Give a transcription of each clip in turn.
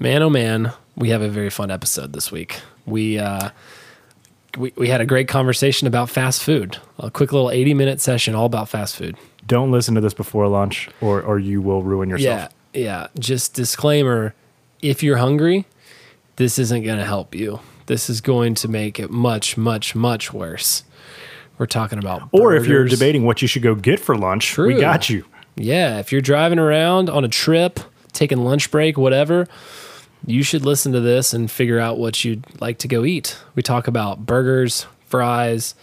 man, oh man, we have a very fun episode this week. We uh, we we had a great conversation about fast food. A quick little eighty minute session all about fast food. Don't listen to this before lunch, or or you will ruin yourself. Yeah, yeah. Just disclaimer: if you're hungry, this isn't going to help you. This is going to make it much, much, much worse. We're talking about, Or if you're debating what you should go get for lunch, we got you. Yeah, if you're driving around on a trip, taking lunch break, whatever, you should listen to this and figure out what you'd like to go eat. We talk about burgers, fries,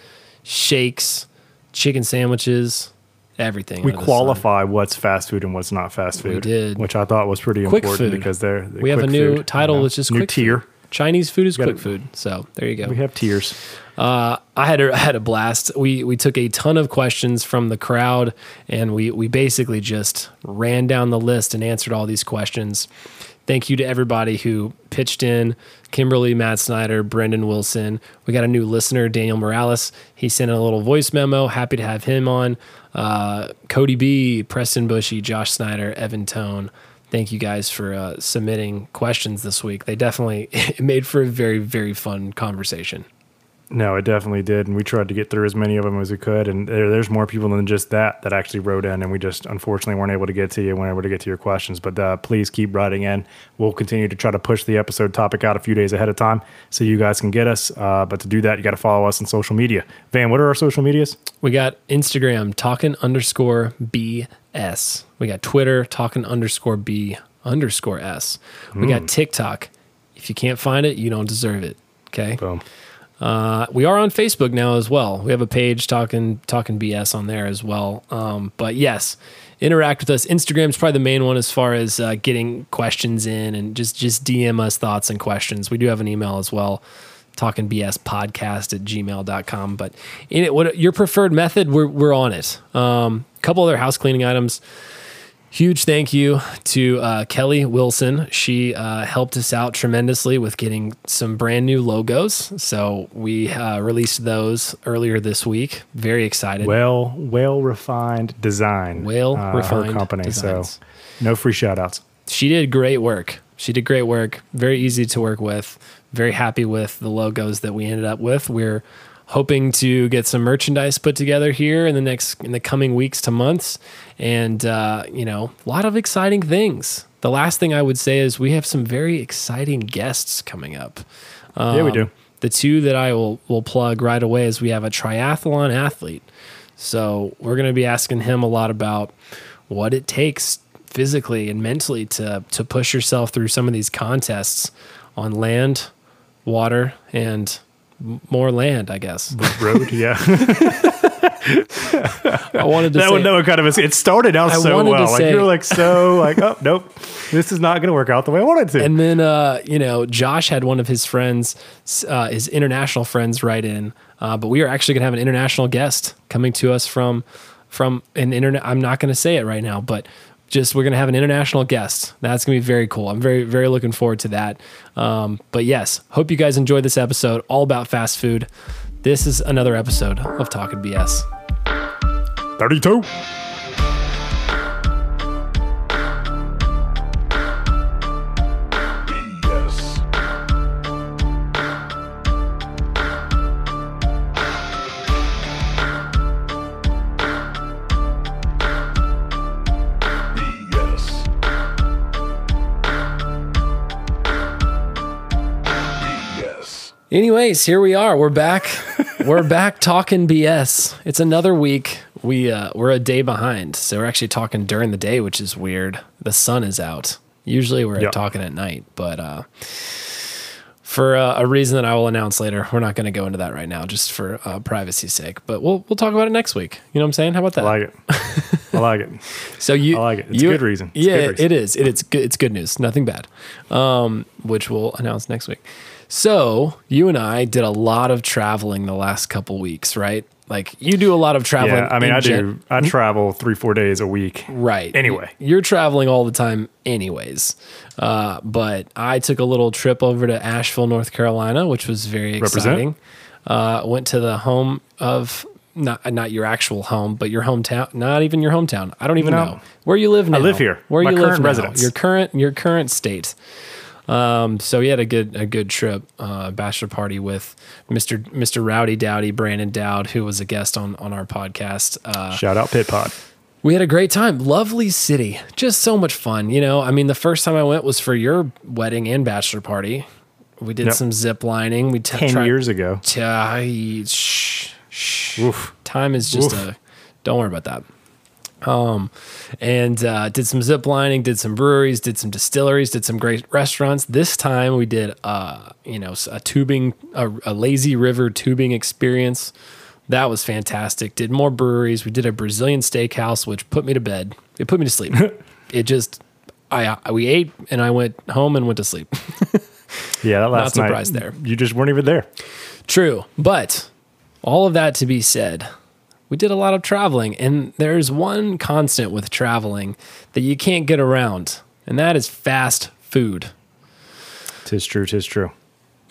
shakes, chicken sandwiches, everything. We the sun. qualify what's fast food and what's not fast food. We did. which I thought was pretty Quick important food. because they're, they're We have a new food, title, you know? which is new quick tier. Food. Chinese food is quick food. So there you go. We have tiers. Uh, I had a, I had a blast. We we took a ton of questions from the crowd, and we we basically just ran down the list and answered all these questions. Thank you to everybody who pitched in: Kimberly, Matt Snyder, Brendan Wilson. We got a new listener, Daniel Morales. He sent in a little voice memo. Happy to have him on. Uh, Cody B, Preston Bushy, Josh Snyder, Evan Tone. Thank you guys for uh, submitting questions this week. They definitely made for a very very fun conversation. No, it definitely did, and we tried to get through as many of them as we could. And there, there's more people than just that that actually wrote in, and we just unfortunately weren't able to get to you, weren't able to get to your questions. But uh, please keep writing in. We'll continue to try to push the episode topic out a few days ahead of time so you guys can get us. Uh, but to do that, you got to follow us on social media. Van, what are our social medias? We got Instagram, talking underscore BS. We got Twitter, talking underscore B underscore S. We got TikTok. If you can't find it, you don't deserve it. Okay. Boom. Uh, we are on Facebook now as well. We have a page talking talking BS on there as well. Um, but yes, interact with us. Instagram's probably the main one as far as uh, getting questions in and just just DM us thoughts and questions. We do have an email as well. Talking BS podcast at gmail.com. But in it, what your preferred method, we're, we're on it. Um, couple other house cleaning items. Huge thank you to uh, Kelly Wilson. She uh, helped us out tremendously with getting some brand new logos. So we uh, released those earlier this week. Very excited. Well, well refined design. Well uh, refined her company. designs. So no free shout outs. she did great work. She did great work. Very easy to work with. Very happy with the logos that we ended up with. We're hoping to get some merchandise put together here in the next in the coming weeks to months, and uh, you know, a lot of exciting things. The last thing I would say is we have some very exciting guests coming up. yeah, we Um, do. The two that I will will plug right away is we have a triathlon athlete. So we're going to be asking him a lot about what it takes physically and mentally to to push yourself through some of these contests on land, water, and more land. I guess Road, yeah. I wanted to that say would know kind of it started out I so well. Like say- you're like so like oh nope, this is not going to work out the way I wanted to. And then, uh, you know, Josh had one of his friends, uh, his international friends, write in. Uh, but we are actually going to have an international guest coming to us from from an internet. I'm not going to say it right now, but just we're going to have an international guest. That's going to be very cool. I'm very very looking forward to that. Um, but yes, hope you guys enjoyed this episode all about fast food. This is another episode of Talking BS. 32. Anyways, here we are. We're back. we're back talking BS. It's another week. We uh, we're a day behind, so we're actually talking during the day, which is weird. The sun is out. Usually we're Yeah. talking at night, but uh, for uh, a reason that I will announce later, we're not going to go into that right now, just for uh, privacy's sake. But we'll we'll talk about it next week. You know what I'm saying? How about that? I like it. I like it. So you, I like it. It's you- good reason. It's yeah, good reason. it is. It, it's good. It's good news. Nothing bad. Um, which we'll announce next week. So you and I did a lot of traveling the last couple weeks, right? Like you do a lot of traveling. Yeah, I mean, I gen- do. I travel three, four days a week. Right. Anyway. you're traveling all the time, anyways. Uh, but I took a little trip over to Asheville, North Carolina, which was very exciting. Uh, went to the home of not not your actual home, but your hometown. Not even your hometown. I don't even No. know where you live now. I live here. Where My you current live now. residence. Your current your current state. Um, so we had a good a good trip, uh, bachelor party with Mr. Mr. Rowdy Dowdy Brandon Dowd, who was a guest on on our podcast. Uh, Shout out Pit Pod. we had a great time. Lovely city, just so much fun. You know, I mean, the first time I went was for your wedding and bachelor party. We did Yep. some zip lining. We t- 10 tried- years ago. T- I- shh, shh. Time is just Oof. a. Don't worry about that. Um, and uh, did some zip lining, did some breweries, did some distilleries, did some great restaurants. This time we did, uh, you know, a tubing, a, a lazy river tubing experience. That was fantastic. Did more breweries. We did a Brazilian steakhouse, which put me to bed. It put me to sleep. it just, I, I we ate and I went home and went to sleep. Yeah, that last night. surprised there. You just weren't even there. True. But all of that to be said, we did a lot of traveling, and there's one constant with traveling that you can't get around, and that is fast food. Tis true, tis true.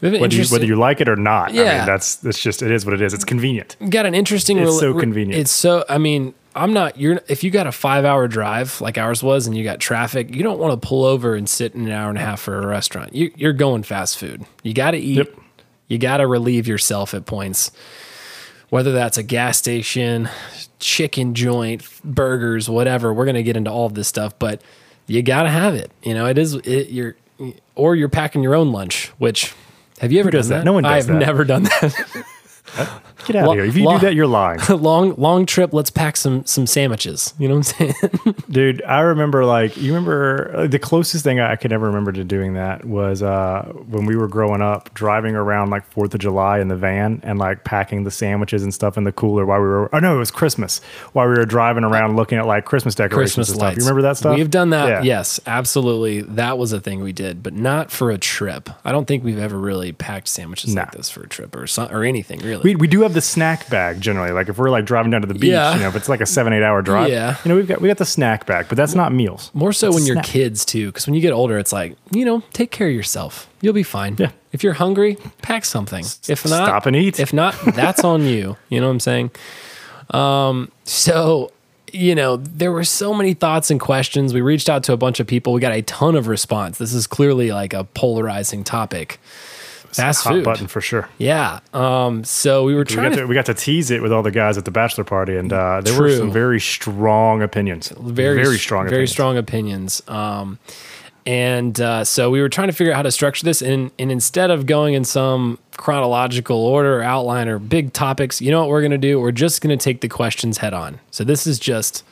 We have an Whether you, whether you like it or not. I Yeah. mean, that's that's just it is what it is. It's convenient. got an interesting. It's rela- so convenient. It's so. I mean, I'm not. You're. If you got a five hour drive like ours was, and you got traffic, you don't want to pull over and sit in an hour and a half for a restaurant. You, you're going fast food. You got to eat. Yep. You got to relieve yourself at points. Whether that's a gas station, chicken joint, burgers, whatever. We're gonna get into all of this stuff, but you got to have it. You know, it is. It, you're, or you're packing your own lunch. Which have you ever done that? No one does I've that. never done that. Get out Lo- of here. If you lo- do that, you're lying. long long trip let's pack some some sandwiches you know what i'm saying Dude, I remember like you remember uh, the closest thing I could ever remember to doing that was uh, when we were growing up, driving around like Fourth of July in the van and like packing the sandwiches and stuff in the cooler while we were. Oh no, it was Christmas while we were driving around looking at like Christmas decorations christmas and stuff. lights You remember that stuff? we've done that Yeah. yes absolutely that was a thing we did but not for a trip i don't think we've ever really packed sandwiches like this for a trip or some, or anything really We, we do have the snack bag generally. Like if we're like driving down to the beach, Yeah. you know, if it's like a seven eight hour drive, Yeah. you know, we've got we got the snack bag, but that's not meals. more so It's when you're kids too because when you get older it's like you know take care of yourself you'll be fine Yeah. if you're hungry pack something if not stop and eat. if not that's on you you know what i'm saying um so you know there were so many thoughts and questions we reached out to a bunch of people we got a ton of response this is clearly like a polarizing topic fast Hot food button for sure. yeah um so we were We trying got, to, to, we got to tease it with all the guys at the bachelor party, and uh, there were some very strong opinions. very very strong, very opinions. strong opinions. Um, and uh, so we were trying to figure out how to structure this, and and instead of going in some chronological order or outline or big topics, you know what we're gonna do? We're just gonna take the questions head on. So this is just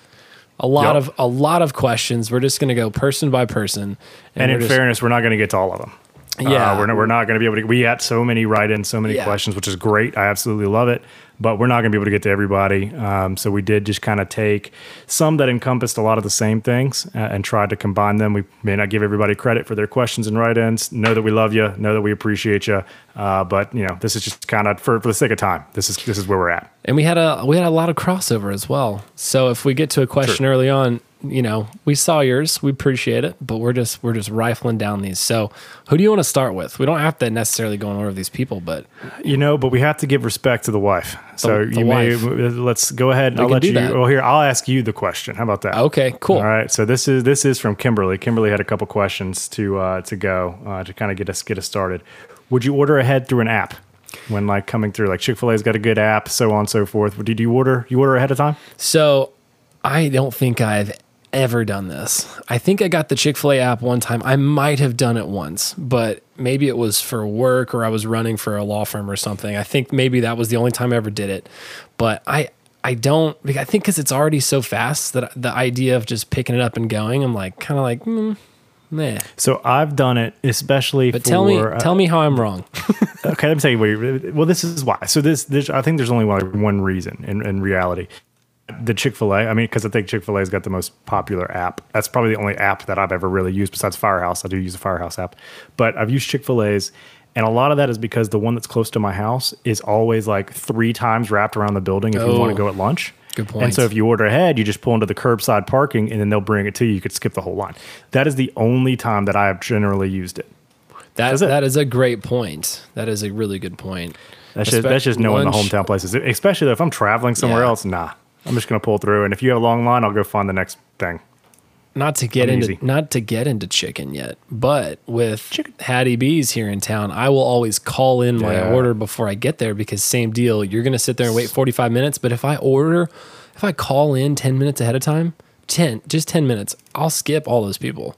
a lot Yep. of a lot of questions. We're just gonna go person by person, And we're in just- fairness, we're not going to get to all of them. Yeah. uh, we're not, we're not going to be able to. We had so many write-ins, so many Yeah. questions, which is great. I absolutely love it. But we're not going to be able to get to everybody. Um, so we did just kind of take some that encompassed a lot of the same things uh, and tried to combine them. We may not give everybody credit for their questions and write-ins. Know that we love you. Know that we appreciate you. Uh, but you know, this is just kind of for, for the sake of time. This is this is where we're at. and we had a we had a lot of crossover as well. So if we get to a question early on, you know, we saw yours, we appreciate it, but we're just we're just rifling down these. So who do you want to start with? We don't have to necessarily go in order of these people, but You know, but we have to give respect to the wife. So the you wife. may let's go ahead. I'll let you. that. Well, here I'll ask you the question. How about that? okay, cool. All right. So this is this is from Kimberly. Kimberly had a couple questions to uh, to go uh, to kind of get us get us started. Would you order ahead through an app when like coming through? Like Chick Fil A's got a good app, so on and so forth. Did you order you order ahead of time? So I don't think I've ever done this. I think I got the Chick fil A app one time. I might have done it once, but maybe it was for work or I was running for a law firm or something. I think maybe that was the only time I ever did it. But I, I don't, I think because it's already so fast that the idea of just picking it up and going, I'm like, kind of like, mm, nah. So I've done it, especially. But for, tell me, uh, tell me how I'm wrong. okay, let me tell you. You well, this is why. So this, this, I think there's only one, one reason in, in reality. The Chick Fil A. I mean, because I think Chick Fil A's got the most popular app. That's probably the only app that I've ever really used besides Firehouse. I do use the Firehouse app, but I've used Chick Fil A's, and a lot of that is because the one that's close to my house is always like three times wrapped around the building if you want Oh. to go at lunch. Good point. And so if you order ahead, you just pull into the curbside parking, and then they'll bring it to you. You could skip the whole line. That is the only time that I have generally used it. That, That's it. that is a great point. That is a really good point. That's just that's just knowing lunch- the hometown places. Especially if I'm traveling somewhere Yeah. else, nah. I'm just gonna pull through. And if you have a long line, I'll go find the next thing. not to get I'm into easy. not to get into chicken yet, but with Hattie B's here in town, I will always call in my Yeah. order before I get there because same deal. You're gonna sit there and wait 45 minutes, but if I order, if I call in 10 minutes ahead of time, 10 just 10 minutes, I'll skip all those people.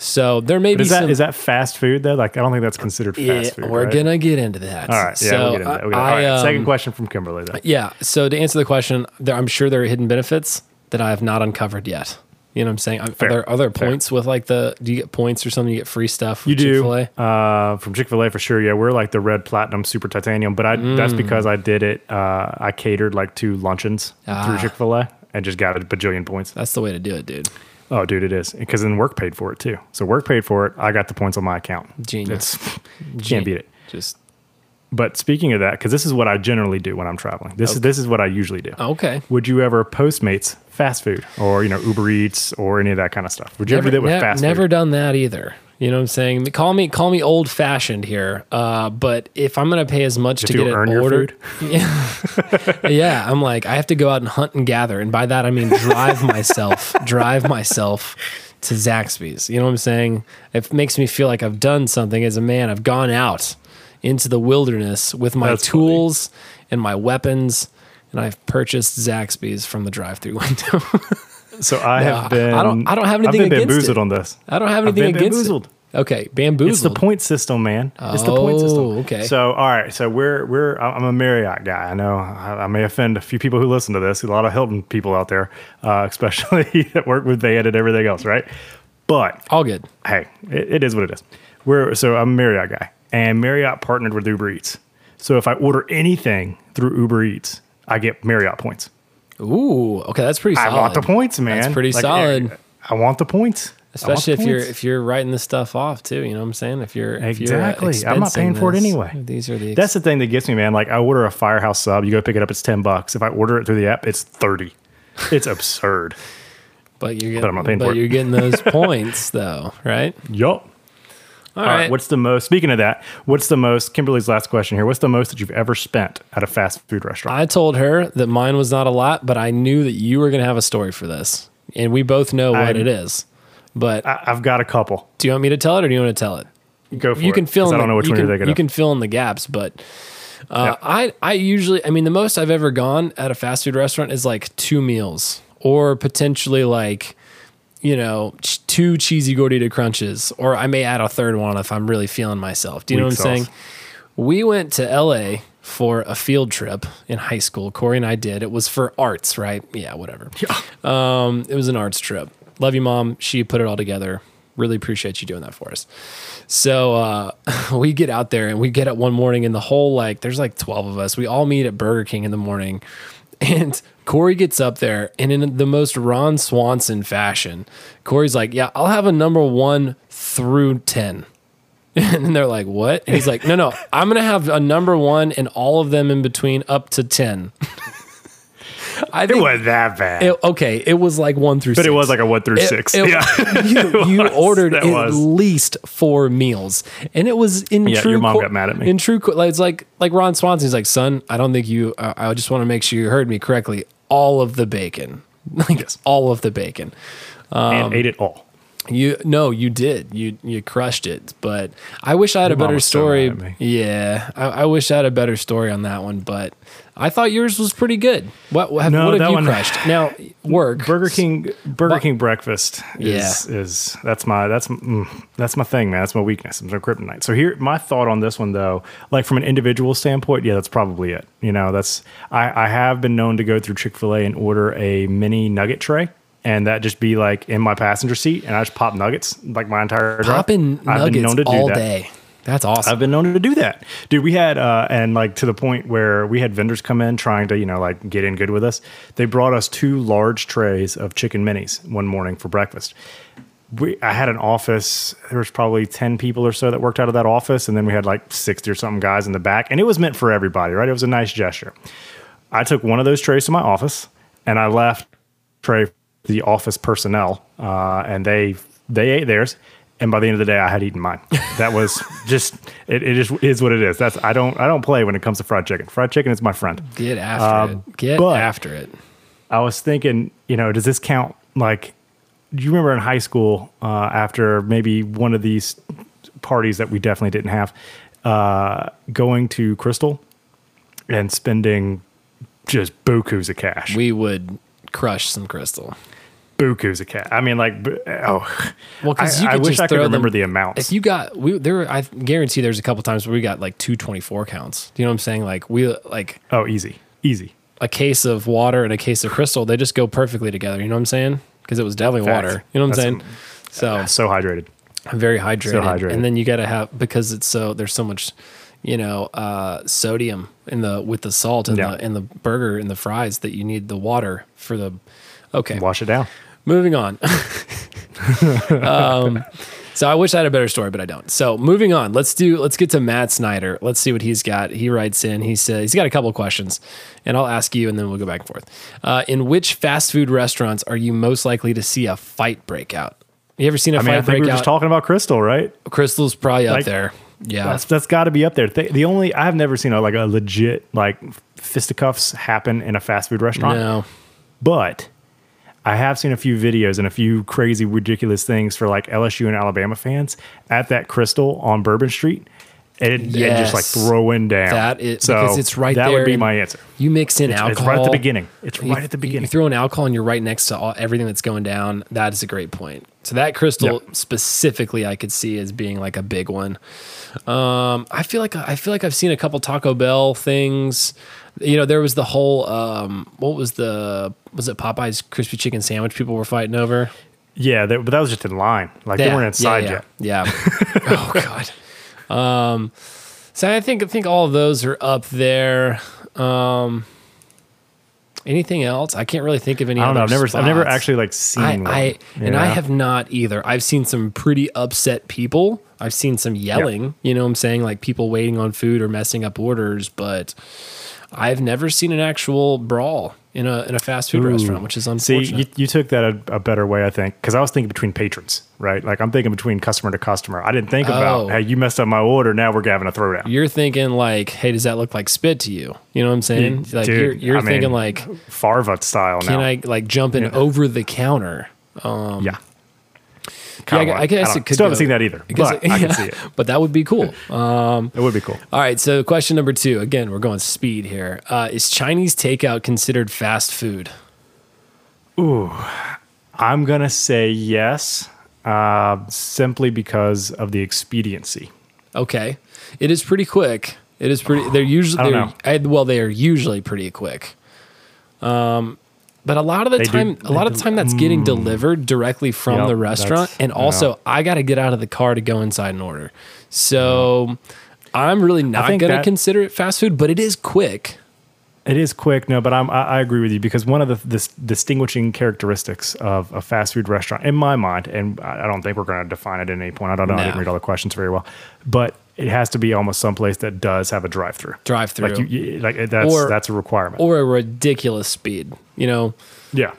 So there may But be is that some. is that fast food though? Like I don't think that's considered fast yeah, food. we're right? gonna get into that. All right, yeah, So we'll get into that. We'll get into that. All I, right, second um, question from Kimberly though. Yeah. So to answer the question, there, I'm sure there are hidden benefits that I have not uncovered yet. You know what I'm saying? Fair. Are there other Fair. points with like the? Do you get points or something? You get free stuff. You with do Chick-fil-A? uh, from Chick Fil A for sure. Yeah, we're like the red platinum super titanium, but I that's Mm. because I did it. Uh, I catered like two luncheons Ah. through Chick Fil A and just got a bajillion points. That's the way to do it, dude. Oh, dude, it is because then work paid for it too. So work paid for it. I got the points on my account. Genius. It's can't beat it. Just But speaking of that, because this is what I generally do when I'm traveling. This is this is what I usually do. okay. Would you ever Postmates fast food or you know Uber Eats or any of that kind of stuff? Would you ever do that with ne- fast never food? done that either. You know what I'm saying? Call me call me old fashioned here. Uh, but if I'm gonna pay as much to get it ordered, yeah, yeah, I'm like I have to go out and hunt and gather, and by that I mean drive myself, drive myself to Zaxby's. You know what I'm saying? It makes me feel like I've done something as a man. I've gone out into the wilderness with my That's funny. tools and my weapons, and I've purchased Zaxby's from the drive-through window. So I No, have been. I don't- I don't have anything I've been against bamboozled it. on this. I don't have I've anything been against bamboozled. it. Okay, bamboozled. It's the point system, man. It's the point system. Oh, okay. So, all right. So we're we're. I'm a Marriott guy. I know I, I may offend a few people who listen to this. A lot of Hilton people out there, uh, especially that work with Van and everything else, right? But All good. hey, it, it is what it is. We're so I'm a Marriott guy, and Marriott partnered with Uber Eats. So if I order anything through Uber Eats, I get Marriott points. Ooh, okay, that's pretty solid. I want the points, man. That's pretty Like, solid. I want the points, Especially if you're if you're writing this stuff off too. You know what I'm saying? If you're if you're, uh, Exactly. I'm not paying expensing for it anyway. These are the That's the thing that gets me, man. Like I order a Firehouse sub, you go pick it up, it's ten bucks. If I order it through the app, it's thirty. It's absurd. but you're getting but I'm not paying but for it. you're getting those points though, right? Yup. All All right. right. What's the most? Speaking of that, what's the most? Kimberly's last question here. What's the most that you've ever spent at a fast food restaurant? I told her that mine was not a lot, but I knew that you were going to have a story for this, and we both know what I'm- it is. But I, I've got a couple. do you want me to tell it, or do you want to tell it? Go for you it. can fill in. I don't know which you one can, you're You can fill in the gaps, but uh, Yeah. I I usually I mean the most I've ever gone at a fast food restaurant is like two meals or potentially like you know ch- two cheesy gordita crunches or I may add a third one if I'm really feeling myself. Do you know Weak what I'm sauce. saying? We went to LA for a field trip in high school. Corey and I did. It was for arts, right? Yeah, whatever. Um, it was an arts trip. Love you, mom. She put it all together. Really appreciate you doing that for us. So uh, we get out there and we get up one morning, and the whole like, there's like 12 of us. We all meet at Burger King in the morning. And Corey gets up there, and in the most Ron Swanson fashion, Corey's like, Yeah, I'll have a number one through 10. And they're like, What? And he's like, No, no, I'm going to have a number one and all of them in between up to 10. I It think wasn't that bad, it- okay, it was like one through but six. it was like a one through It- six. it- yeah. you, you was. ordered at was. least four meals, and it was in Yeah, true. your mom Cor- got mad at me. In true, Cor- like it's like like Ron Swanson's like, son, I don't think you. Uh, I just want to make sure you heard me correctly. All of the bacon, like Yes. all of the bacon. Um, and ate it all. You no, you did. You you crushed it. But I wish I had a better so story. mad at me. yeah, I, I wish I had a better story on that one. But I thought yours was pretty good. What what have, No, what have you one- crushed? Now work Burger King, Burger But- King breakfast is is that's my that's mm, that's my thing, man. That's my weakness. It's my kryptonite. So here, my thought on this one though, like from an individual standpoint, yeah, that's probably it. You know, that's I I have been known to go through Chick Fil A and order a mini nugget tray. And that just be like in my passenger seat, and I just pop nuggets like my entire drive. popping I've been nuggets known to do all that. day. That's awesome. I've been known to do that, dude. We had uh, and like to the point where we had vendors come in trying to you know like get in good with us. They brought us two large trays of chicken minis one morning for breakfast. We I had an office. There was probably ten people or so that worked out of that office, and then we had like sixty or something guys in the back, and it was meant for everybody, right? It was a nice gesture. I took one of those trays to my office, and I left tray the office personnel, uh, and they they ate theirs. And by the end of the day, I had eaten mine. That was just it. It just is what it is. That's I don't I don't play when it comes to fried chicken. Fried chicken is my friend. Get after Um, it. Get after it. I was thinking, you know, does this count like do you remember in high school uh, after maybe one of these parties that we definitely didn't have, uh, going to Krystal and spending just bukus of cash, We would crush some Krystal. Bukus of cash. I mean, like, oh, Well, because I- you I wish just I could remember them- the amounts. If you got we there, I guarantee there's a couple times where we got like two twenty four counts. Do you know what I'm saying? Like we like oh, easy, easy. a case of water and a case of Krystal. They just go perfectly together. You know what I'm saying? Because it was definitely Facts. water. You know what I'm saying? So So hydrated. I'm very hydrated. So hydrated. And then you got to have because it's so there's so much, you know, uh, sodium in the with the salt and Yeah. the in the burger and the fries that you need the water for the. Okay, Wash it down. Moving on. um, so I wish I had a better story, but I don't. So moving on, let's do let's get to Matt Snyder. Let's see what he's got. He writes in. He says he's got a couple of questions, and I'll ask you, and then we'll go back and forth. Uh, in which fast food restaurants are you most likely to see a fight break out? You ever seen a I mean, I fight think we break were just talking about Krystal, right? Krystal's probably up Like, there. Yeah. That's that's got to be up there. The, the only I've never seen a, like a legit like fisticuffs happen in a fast food restaurant. no. But I have seen a few videos and a few crazy, ridiculous things for like LSU and Alabama fans at that Krystal on Bourbon Street. And, it, and just like Yes. throwing down. That is- so because it's right That there That would be my answer. You mix in It's, alcohol. it's right at the beginning. It's You- right at the beginning. You throw in alcohol and you're right next to all, everything that's going down. That is a great point. So that Krystal Yep. specifically, I could see as being like a big one. Um, I feel like I feel like I've seen a couple Taco Bell things. You know, there was the whole um, what was the was it Popeye's crispy chicken sandwich people were fighting over? yeah, that, but that was just in line. Like they weren't inside yeah, yet. Yeah. yeah. oh god. Um, so I think I think all of those are up there. Um, anything else? I can't really think of any. I don't know. I've never, I've never actually like seen I, one. I and I have not either. I've seen some pretty upset people. I've seen some yelling. You know, what I'm saying like people waiting on food or messing up orders, but I've never seen an actual brawl in a in a fast food Ooh. restaurant, which is See, unfortunate. you, you took that a, a better way, I think, because I was thinking between patrons, right? Like I'm thinking between customer to customer. I didn't think Oh. about, hey, you messed up my order. Now we're having a throwdown. you're thinking like, hey, does that look like spit to you? You know what I'm saying? Like Dude, you're, you're I mean, thinking like, Farva style can now. I like jump in over the counter? Um, yeah. Yeah, I, I guess don't it could. Still haven't seen that either, I but it- I can yeah, see it. But that would be cool. Um, It would be cool. all right, so question number two. Again, we're going speed here. Uh, is Chinese takeout considered fast food? Ooh, I'm gonna say yes, uh, simply because of the expediency. Okay, it is pretty quick. It is pretty. They're usually I they're, I- well, they are usually pretty quick. Um, but a lot of the They do- time, a lot of the time, that's getting mm. delivered directly from Yep, the restaurant, and also I got to get out of the car to go inside and order. So I'm really not going to consider it fast food, but it is quick. It is quick, no, but I'm, I, I agree with you because one of the this distinguishing characteristics of a fast food restaurant, in my mind, and I I don't think we're going to define it at any point. I don't know. I didn't read all the questions very well, but it has to be almost someplace that does have a drive-through. Drive-through. like you, you, like that's Or- that's a requirement. Or a ridiculous speed, you know. yeah.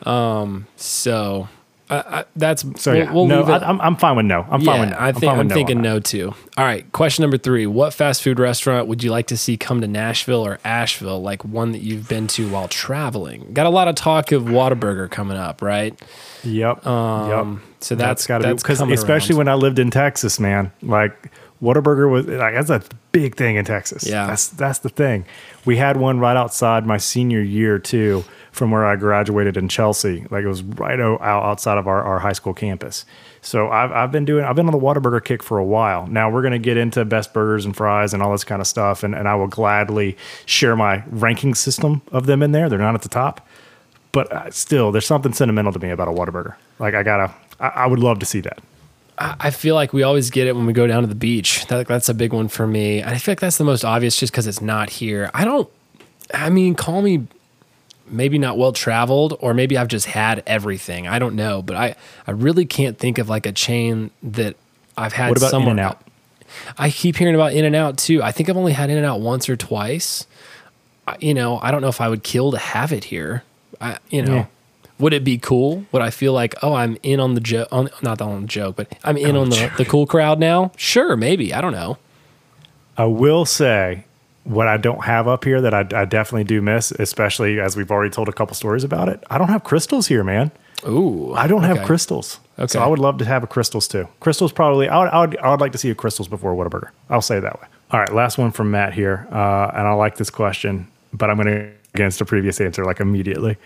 So I, I, that's so we'll, yeah, we'll no. I, I'm, I'm fine with no. I'm fine with no. I think fine I'm, no thinking no too. All right, question number three: What fast food restaurant would you like to see come to Nashville or Asheville, like one that you've been to while traveling? Got a lot of talk of Whataburger coming up, right? Yep. Um, yep. so that's- that's got to be because especially around. when I lived in Texas, man. Like Whataburger was like that's a big thing in Texas. Yeah. that's that's the thing. We had one right outside my senior year too, from where I graduated in Chelsea. Like it was right out outside of our, our high school campus. So I've I've been doing I've been on the Whataburger kick for a while. Now we're gonna get into best burgers and fries and all this kind of stuff, and, and I will gladly share my ranking system of them in there. They're not at the top but uh, still, there's something sentimental to me about a Whataburger. Like I gotta, I, I would love to see that. I feel like we always get it when we go down to the beach. That, that's a big one for me. I feel like that's the most obvious just because it's not here. I don't, I mean, call me maybe not well traveled, or maybe I've just had everything. I don't know, but I, I really can't think of like a chain that I've had What about somewhere. In-N-Out? I keep hearing about In and Out too. I think I've only had In and Out once or twice. I, you know, I don't know if I would kill to have it here. I, you know, Yeah. Would it be cool? Would I feel like, oh, I'm in on the joke? On not on the joke, but I'm in on the, the cool crowd now. Sure, maybe. I don't know. I will say what I don't have up here that I, I definitely do miss, especially as we've already told a couple stories about it. I don't have Krystals here, man. Ooh, I don't have Krystals. Okay. So I would love to have a Krystals too. Krystals probably. I would. I would, I would like to see a Krystals before Whataburger. I'll say it that way. All right. Last one from Matt here, uh, and I like this question, but I'm going to against a previous answer like immediately.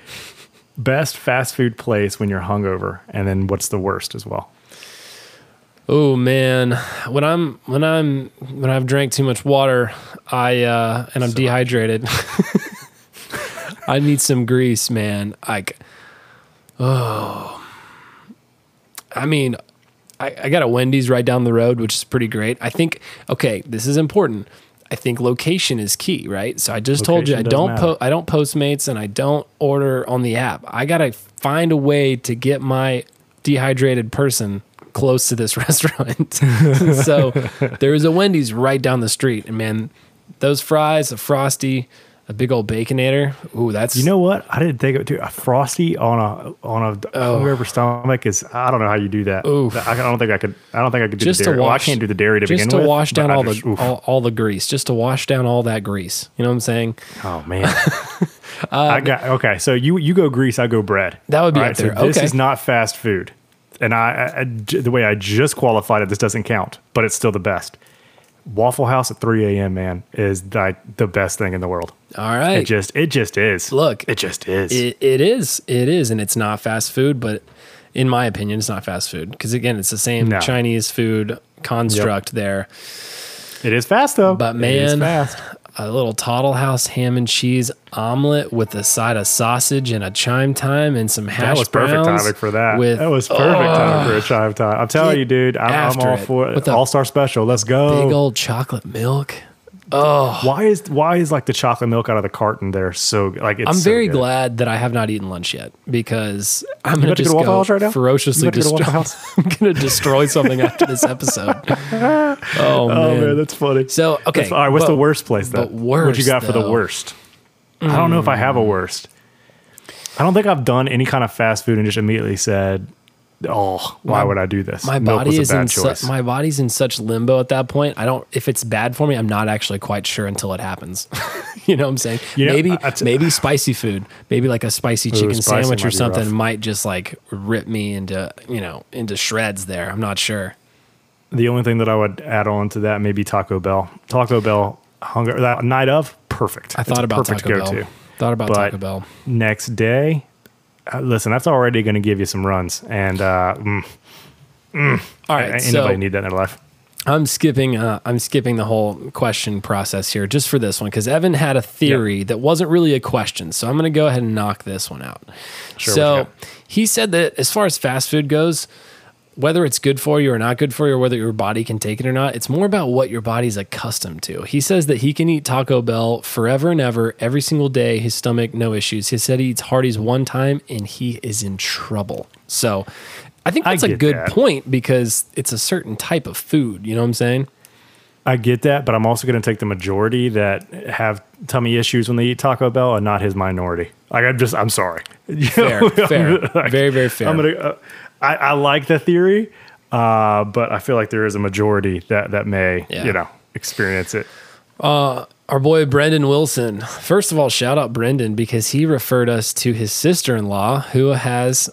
Best fast food place when you're hungover, and then what's the worst as well? Oh man, when I'm when I'm when I've drank too much water, I uh, and I'm dehydrated. I need some grease, man. Like, oh, I mean, I, I got a Wendy's right down the road, which is pretty great. I think. Okay, this is important. I think location is key, right? So I just told you I don't po- I don't Postmates and I don't order on the app. I gotta find a way to get my dehydrated person close to this restaurant. so there is a Wendy's right down the street, and man, those fries, a frosty, a big old baconator. Ooh, that's You know what? I didn't think of it too. A frosty on a on a oh. hungover stomach is. I don't know how you do that. Oh. Oof. I don't think I could. I don't think I could do just the to wash. Well, I can't do the dairy to begin with. just begin to with. wash down all just- the all, all the grease, just to wash down all that grease. You know what I'm saying? Oh man. I got okay. So you you go grease, I go bread. Um, That would be All so there. this Okay. is not fast food, and I, I- the way I just qualified it, this doesn't count, but it's still the best. Waffle House at 3 a.m. Man is like the best thing in the world. All right. It just it just is. Look, it just is. It, it is. It is. And it's not fast food, but in my opinion, it's not fast food. Because again, it's the same No. Chinese food construct there. It is fast though. But It is man, fast. a little Toddle House ham and cheese omelet with a side of sausage and a chime time and some hash That was perfect browns timing for that. With that was perfect timing for a oh, chime time. I'm telling you, dude. I'm, I'm all it for it. All Star Special. Let's go. big old chocolate milk. Why is why is like the chocolate milk out of the carton there so like it's I'm so very good. glad that I have not eaten lunch yet because I'm gonna to go go right now? ferociously about go to destroy. I'm gonna destroy something after this episode. Oh, Oh man. man, that's funny. So, okay, That's- all right. What's but- the worst place though? but what you got worst, for the though. worst? I don't know if I have a hmm. worst. I don't think I've done any kind of fast food and just immediately said, "Oh, why My- would I do this?" my Milk body is in su- my body's in such limbo at that point. I don't if it's bad for me, I'm not actually quite sure until it happens. you know what I'm saying? You know, maybe I- I t- maybe spicy food, maybe like a spicy chicken spicy sandwich or something rough. might just like rip me into you know into shreds. There, I'm not sure. the only thing that I would add on to that maybe Taco Bell. Taco Bell hunger that night of perfect. I thought a about Taco go-to. Bell. Thought about But Taco Bell. Next day, uh, listen, that's already going to give you some runs, and uh, mm, All ain't right, so nobody need that in their life. I'm skipping. Uh, I'm skipping the whole question process here just for this one because Evan had a theory that wasn't really a question. So I'm going to go ahead and knock this one out. Sure, so he said that as far as fast food goes, whether it's good for you or not good for you, or whether your body can take it or not, it's more about what your body's accustomed to. He says that he can eat Taco Bell forever and ever, every single day. His stomach, no issues. He said he eats Hardee's one time and he is in trouble. So I think that's a good that. point because it's a certain type of food. You know what I'm saying? I get that, but I'm also going to take the majority that have tummy issues when they eat Taco Bell and not his minority. Like I'm just, I'm sorry. You Fair, know, fair. like, Very, very fair. I'm gonna. Uh, I, I like the theory, uh, but I feel like there is a majority that that may, Yeah. you know, experience it. Our boy Brendan Wilson. First of all, shout out Brendan because he referred us to his sister in law who has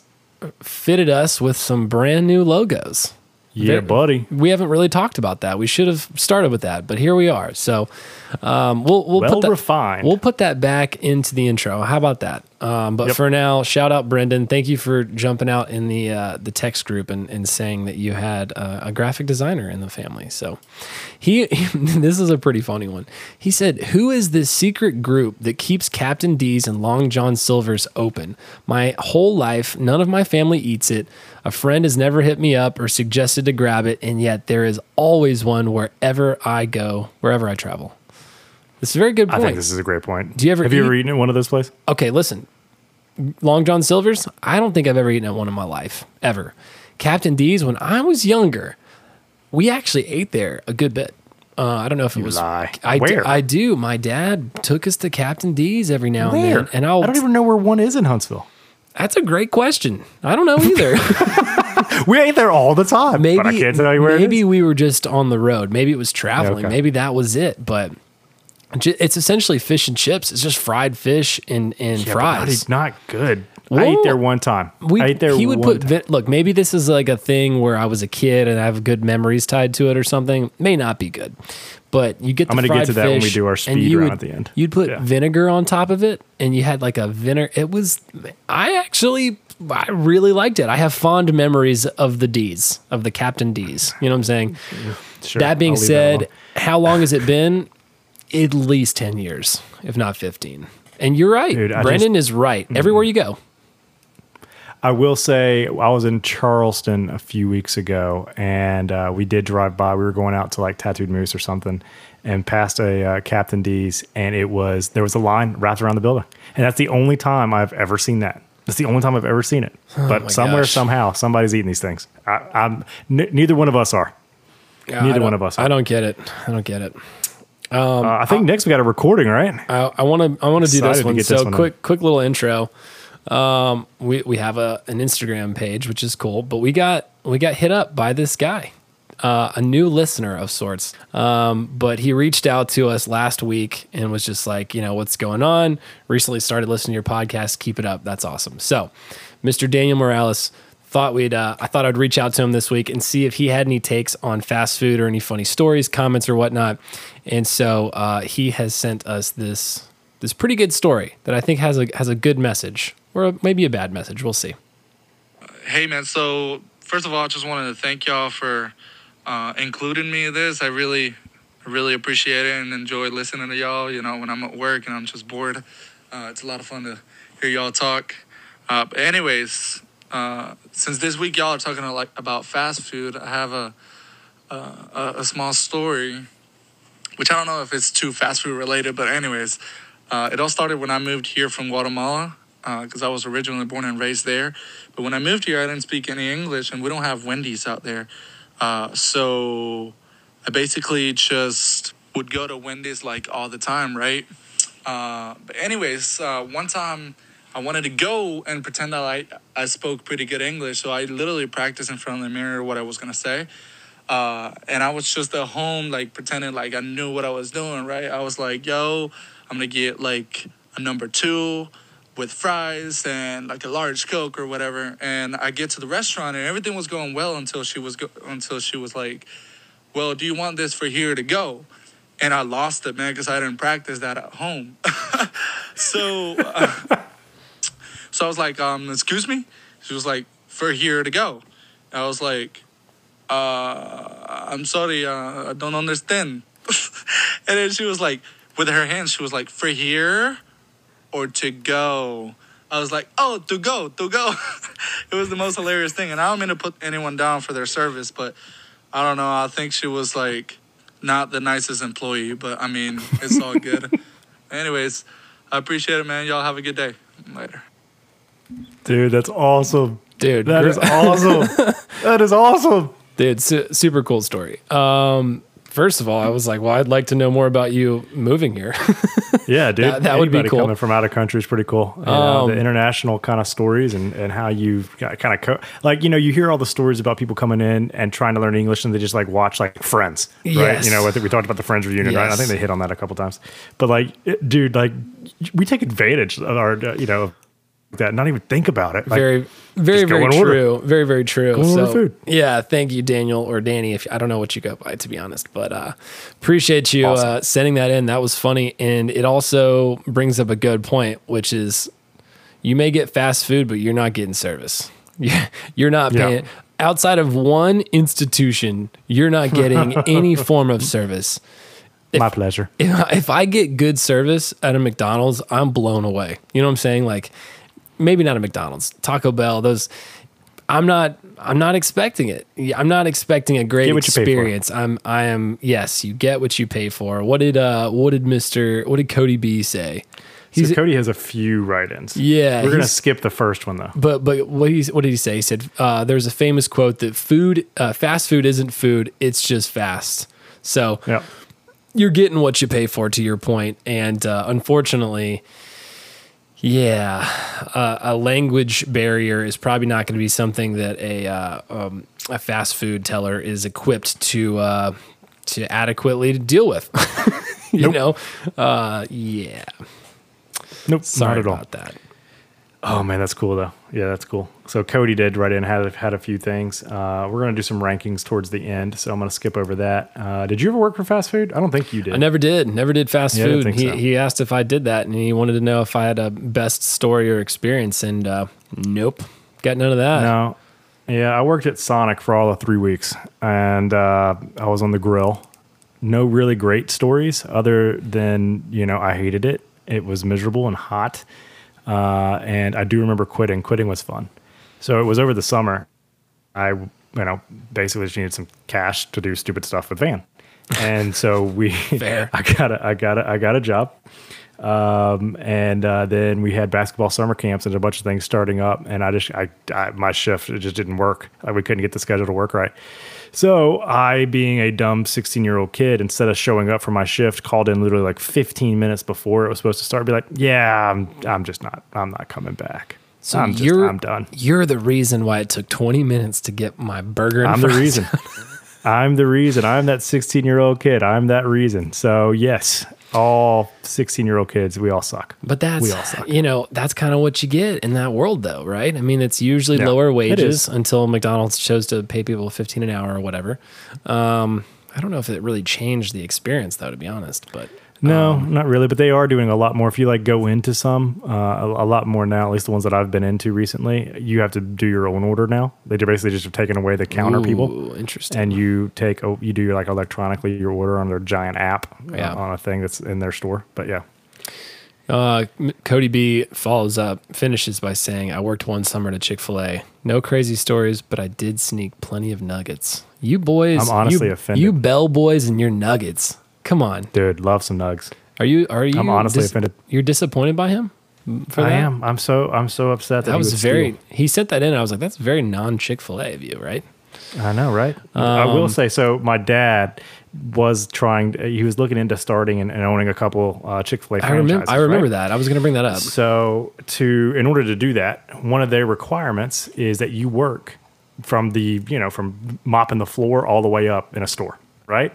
fitted us with some brand new logos. Yeah, Very- buddy. We haven't really talked about that. We should have started with that, but here we are. So um, we'll we'll Well put that, refined. We'll put that back into the intro. How about that? Um, but Yep. for now, shout out Brendan. Thank you for jumping out in the uh, the text group and, and saying that you had uh, a graphic designer in the family. So he this is a pretty funny one. He said, "Who is this secret group that keeps Captain D's and Long John Silver's open? My whole life, none of my family eats it. A friend has never hit me up or suggested to grab it, and yet there is always one wherever I go, wherever I travel." This is a very good point. I think this is a great point. Do you ever have you ever eaten at one of those places? okay, listen. Long John Silver's, I don't think I've ever eaten at one in my life, ever. Captain D's, when I was younger, we actually ate there a good bit. Uh, I don't know if it was. lie. I do, Where? I do. My dad took us to Captain D's every now and then, and I'll. I don't even know where one is in Huntsville. that's a great question. I don't know either. We ate there all the time. maybe I can't tell you where maybe it is. we were just on the road. Maybe it was traveling. okay. Maybe that was it. But It's essentially fish and chips. It's just fried fish and and Yeah, fries. not good. I ate there one time. we, I ate there he would one put time. look maybe this is like a thing where i was a kid and i have good memories tied to it or something may not be good but you get the I'm gonna get to that when we do our speed round would- at the end. you'd put Yeah. vinegar on top of it and you had like a vinegar it was i actually i really liked it i have fond memories of the d's of the captain d's you know what i'm saying mm, Sure, that being said alone. how long has it been at least 10 years if not 15 and you're right Dude, brendan is right everywhere you go I will say I was in Charleston a few weeks ago, and uh, we did drive by. We were going out to like Tattooed Moose or something, and passed a uh, Captain D's, and it was there was a line wrapped around the building, and that's the only time I've ever seen that. That's the only time I've ever seen it. my but somewhere, gosh. somehow, somebody's eating these things. I, I'm n- neither one of us are. Neither one of us. Are. i don't get it i don't get it Uh, I think next we got a recording, right? I, I want to I want to do this one. get so this one quick quick little intro. Um, we we have a an Instagram page which is cool, but we got we got hit up by this guy, uh, a new listener of sorts. Um, but he reached out to us last week and was just like, you know, what's going on? Recently started listening to your podcast. Keep it up. That's awesome. So, Mr. Daniel Morales thought we'd uh, I thought I'd reach out to him this week and see if he had any takes on fast food or any funny stories, comments, or whatnot. And so uh, he has sent us this this pretty good story that I think has a has a good message or maybe a bad message. We'll see. Hey man, so first of all, I just wanted to thank y'all for uh, including me in this. I really, really appreciate it and enjoy listening to y'all. You know, when I'm at work and I'm just bored, uh, it's a lot of fun to hear y'all talk. Uh, but anyways, uh, since this week y'all are talking like about fast food, I have a a, a small story, which I don't know if it's too fast food related, but anyways, uh, it all started when I moved here from Guatemala because I was originally born and raised there. But when I moved here, I didn't speak any English, and we don't have Wendy's out there. Uh, so I basically just would go to Wendy's like all the time, right? Uh, but anyways, uh, one time I wanted to go and pretend that I, I spoke pretty good English. So I literally practiced in front of the mirror what I was going to say. Uh, and I was just at home, like pretending like I knew what I was doing, right? I was like, yo, I'm gonna get like a number two with fries and like a large Coke or whatever. And I get to the restaurant and everything was going well until she was go- until she was like, well, do you want this for here to go? And I lost it, man, because I didn't practice that at home. so, uh, so I was like, um, excuse me? She was like, for here to go. I was like, uh, I'm sorry, uh, I don't understand. and then she was like, with her hands, she was like, for here or to go. I was like, oh, to go, to go. it was the most hilarious thing. And I don't mean to put anyone down for their service, but I don't know. I think she was like not the nicest employee, but I mean, it's all good. Anyways, I appreciate it, man. Y'all have a good day. Later. Dude, that's awesome. Dude, That gr- is awesome. that is awesome. Dude, su- super cool story. Um, first of all, I was like, well, I'd like to know more about you moving here. Yeah, dude. That- that would be cool. Coming from out of country is pretty cool. You know, Um, the international kind of stories and, and how you kind of co- like you know you hear all the stories about people coming in and trying to learn English and they just like watch like Friends, right? Yes. You know, I think we talked about the Friends reunion, right? I think they hit on that a couple times. But like, it- dude, like we take advantage of our uh, you know that not even think about it. Like, very, very, very and order. true. Very, very true. Go so, food. yeah, thank you, Daniel or Danny. If I don't know what you go by, to be honest, but uh, appreciate you Awesome. uh, sending that in. That was funny, and it also brings up a good point, which is you may get fast food, but you're not getting service. Yeah, You're not Yeah. paying. Outside of one institution, you're not getting any form of service. my pleasure. if, if I get good service at a McDonald's, I'm blown away. You know what I'm saying? Like maybe not a McDonald's, Taco Bell, those I'm not I'm not expecting it. I'm not expecting a great Get what you pay for. experience. I'm I am yes, you get what you pay for. What did uh what did Mr. what did Cody B say? So Cody has a few write-ins. Yeah, we're gonna skip the first one though. but but what he what did he say? He said uh, there's a famous quote that food uh, fast food isn't food, it's just fast. So Yeah, you're getting what you pay for to your point and uh, unfortunately yeah uh, a language barrier is probably not going to be something that a uh, um, a fast food teller is equipped to uh, to adequately deal with you Nope. know, uh, yeah. Nope, Sorry not at all. about that. Oh man, that's cool though. Yeah, that's cool. So Cody did write in had had a few things. Uh, we're gonna do some rankings towards the end, so I'm gonna skip over that. Uh, did you ever work for fast food? I don't think you did. I never did. Never did fast Yeah, food. He so. he asked if I did that, and he wanted to know if I had a best story or experience. And uh, nope, got none of that. No. Yeah, I worked at Sonic for all of three weeks, and uh, I was on the grill. No really great stories, other than you know I hated it. It was miserable and hot, uh, and I do remember quitting. Quitting was fun. So it was over the summer. I you know basically just needed some cash to do stupid stuff with Van, and so we. I got a I got a I got a job. Um, and uh, then we had basketball summer camps and a bunch of things starting up. And I just, I, I my shift, it just didn't work. Like, we couldn't get the schedule to work right. So I, being a dumb 16 year old kid, instead of showing up for my shift, called in literally like 15 minutes before it was supposed to start. Be like, yeah, I'm, I'm just not, I'm not coming back. So I'm just, you're I'm done. You're the reason why it took 20 minutes to get my burger. And I'm the fries. reason. I'm the reason. I'm that 16 year old kid. I'm that reason. So yes, all 16 year old kids, we all suck. But that's We all suck. you know that's kind of what you get in that world, though, right? I mean, it's usually Yeah, lower wages until McDonald's chose to pay people 15 an hour or whatever. Um, I don't know if it really changed the experience, though, to be honest. But No, Um, not really. But they are doing a lot more. If you like go into some, uh, a, a lot more now. At least the ones that I've been into recently, you have to do your own order now. They basically just have taken away the counter people, interesting. and you take oh, you do your like electronically your order on their giant app uh, on a thing that's in their store. But yeah, Uh, Cody B follows up, finishes by saying, I worked one summer at a Chick fil A. No crazy stories, but I did sneak plenty of nuggets. You boys, I'm honestly you, offended. You bell boys and your nuggets. Come on. dude, love some nugs. Are you, are you, I'm honestly offended. You're disappointed by him? For I that? am. I'm so I'm so upset that, That he was very, steal. he sent that in. I was like, that's very non Chick fil A of you, right? I know, right? I Um, will say so. My dad was trying. He was looking into starting and, and owning a couple uh, Chick Fil A. I remember, I remember that. I was going to bring that up. So to in order to do that, one of their requirements is that you work from the you know from mopping the floor all the way up in a store, right?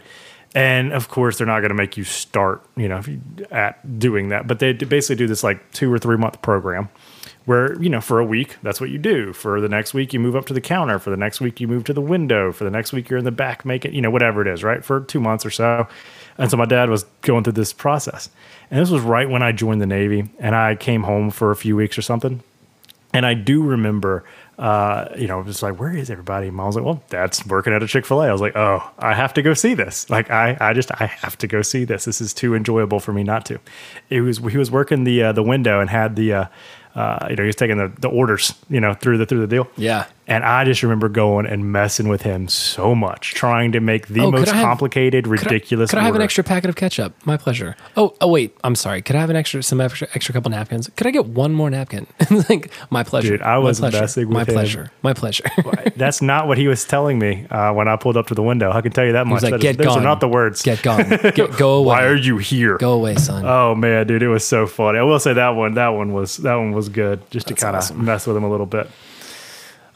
And of course, they're not going to make you start you know at doing that, but they basically do this like two or three month program where you know for a week that's what you do. For the next week you move up to the counter. For the next week you move to the window. For the next week you're in the back making you know whatever it is right? For two months or so. And so my dad was going through this process. And this was right when i joined the navy and i came home for a few weeks or something. And I do remember, uh, you know, was like, where is everybody? Mom was like, well, dad's working at a Chick fil A. I was like, oh, I have to go see this. Like, I, I just, I have to go see this. This is too enjoyable for me not to. It was, he was working the, uh, the window and had the, uh, uh, you know, he was taking the, the orders, you know, through the, through the deal. Yeah. And I just remember going and messing with him so much, trying to make the Oh, most have- complicated, Could I- ridiculous. Could I, have an extra packet of ketchup? My pleasure. Oh, oh wait. I'm sorry. Could I have an extra, some extra, extra couple napkins? Could I get one more napkin? like my pleasure. Dude, I My was pleasure. messing My with him. pleasure. My pleasure. That's not what he was telling me uh, when I pulled up to the window. I can tell you that much. like, That is- "Get those gone. are not the words. Get gone. Get, go away. Why are you here? Go away, son. Oh man, dude, it was so funny. I will say that one, that one was that one was good, just That's to kind of awesome. mess with him a little bit.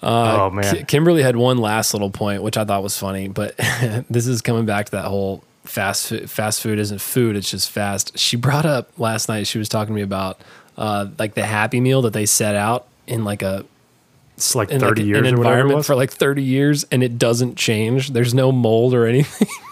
Oh man, Ki- Kimberly had one last little point, which I thought was funny, but this is coming back to that whole fast food, fast food isn't food; it's just fast. She brought up last night. She was talking to me about uh, like the Happy Meal that they set out in like a it's like thirty like years an or whatever it environment for like thirty years, and it doesn't change. There's no mold or anything.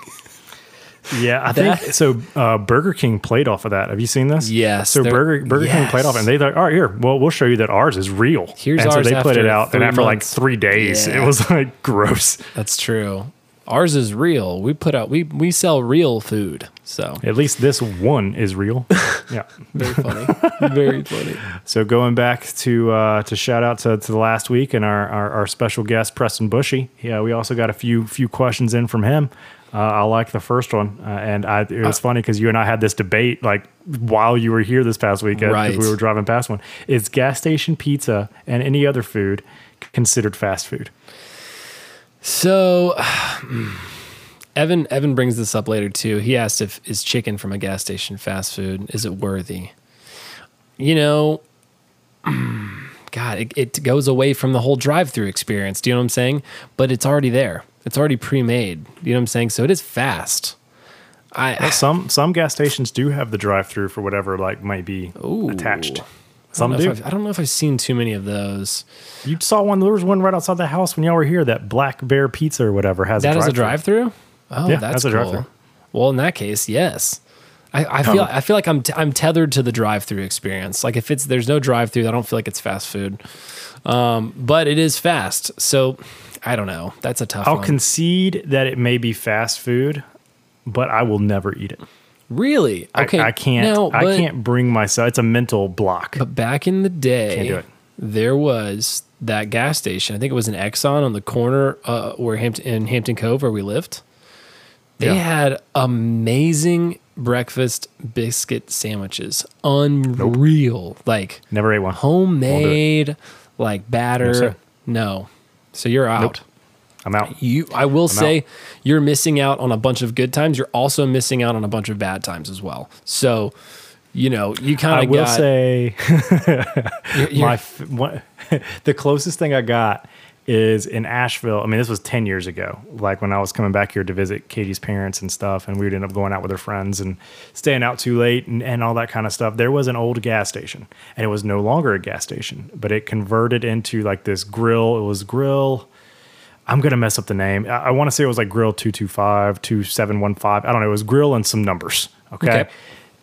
yeah, I that- think so. Uh, Burger King played off of that. Have you seen this? Yes, So Burger Burger King played off, yes. and they thought, all right, here, well, we'll show you that ours is real. Here's and so ours they put it out, and after like three days, Yeah. it was like gross. That's true. Ours is real. We put out we we sell real food. So At least this one is real. yeah. very funny. very funny. So going back to uh, to shout out to, to the last week and our, our, our special guest Preston Bushy. Yeah, we also got a few few questions in from him. Uh, I like the first one, uh, and I, it was funny because you and I had this debate like while you were here this past weekend. Right. we were driving past one. Is gas station pizza and any other food considered fast food? So Evan Evan brings this up later too. He asked if is chicken from a gas station fast food is it worthy? You know, God, it, it goes away from the whole drive-through experience. Do you know what I'm saying? But it's already there. It's already pre-made. You know what I'm saying? So it is fast. I Some some gas stations do have the drive-through for whatever like might be attached. I don't, Some know do. I've, don't know if I've seen too many of those. You saw one. There was one right outside the house when y'all were here. That Black Bear Pizza or whatever has That a is a drive-through. drive-through. Oh, Yeah, that's that's a cool. drive-through. Well, in that case, yes. I, I feel I feel like I'm t- I'm tethered to the drive-through experience. Like if it's there's no drive-through, I don't feel like it's fast food. Um, but it is fast, so I don't know. That's a tough I'll one. concede that it may be fast food, but I will never eat it. really? Okay, I, can't. No, I can't bring myself. It's a mental block. But back in the day, Can't do it. there was that gas station. I think it was an Exxon on the corner uh, where Hampton in Hampton Cove where we lived. They Yeah. had amazing breakfast biscuit sandwiches, unreal, like Never ate one. homemade, like batter. No, so you're out. Nope. I'm out. You, I will say, out. you're missing out on a bunch of good times. You're also missing out on a bunch of bad times as well. So, you know, you kind of. I will got. say you're- you're- my f- one, the closest thing I got is in Asheville. I mean, this was ten years ago. Like when I was coming back here to visit Katie's parents and stuff, and we would end up going out with her friends and staying out too late and, and all that kind of stuff. There was an old gas station, and it was no longer a gas station, but it converted into like this grill. It was grill. I'm gonna mess up the name. I, I want to say it was like Grill 225, 2715. I don't know. It was Grill and some numbers. Okay? Okay.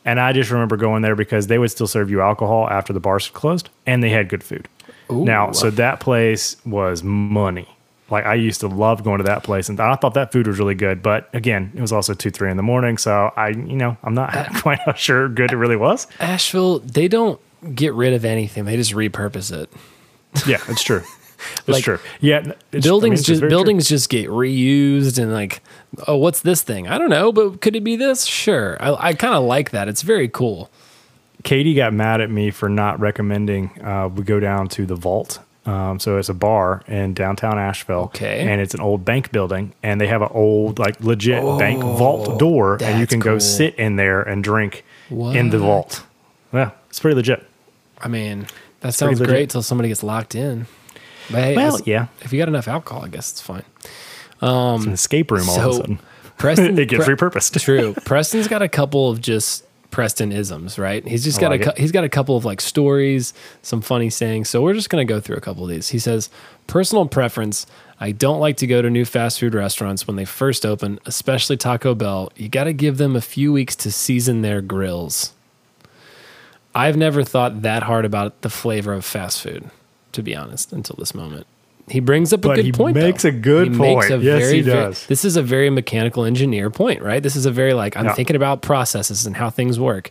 And I just remember going there because they would still serve you alcohol after the bars closed, and they had good food. Now, so that place was money. Like I used to love going to that place, and I thought that food was really good. But again, it was also two, three in the morning, so I, you know, I'm not quite sure good it really was. Asheville, they don't get rid of anything; they just repurpose it. Yeah, it's true. It's Like, true. Yeah, it's- I mean, buildings just very true. buildings just get reused and like, oh, what's this thing? I don't know, but could it be this? Sure, I, I kind of like that. It's very cool. Katie got mad at me for not recommending uh, we go down to the Vault. Um, so it's a bar in downtown Asheville. Okay. And it's an old bank building, and they have an old, like, legit bank vault door, and you Oh, can go sit in there and drink in the vault. Yeah, it's pretty legit. I mean, that pretty sounds great till somebody gets locked in. But hey, Well, yeah. if you got enough alcohol, I guess it's fine. It's an escape room all of a sudden. Preston, it gets repurposed. True. Preston's got a couple of just Preston isms, right? He's just got like a it. he's got a couple of like stories, some funny sayings. So we're just gonna go through a couple of these. He says, "Personal preference: I don't like to go to new fast food restaurants when they first open, especially Taco Bell. You got to give them a few weeks to season their grills. I've never thought that hard about the flavor of fast food, to be honest, until this moment." He brings up a But good he point. makes though. a good He makes point. a Yes, very, he very- does. this is a very mechanical engineer point, right? This is a very like I'm Yeah. thinking about processes and how things work.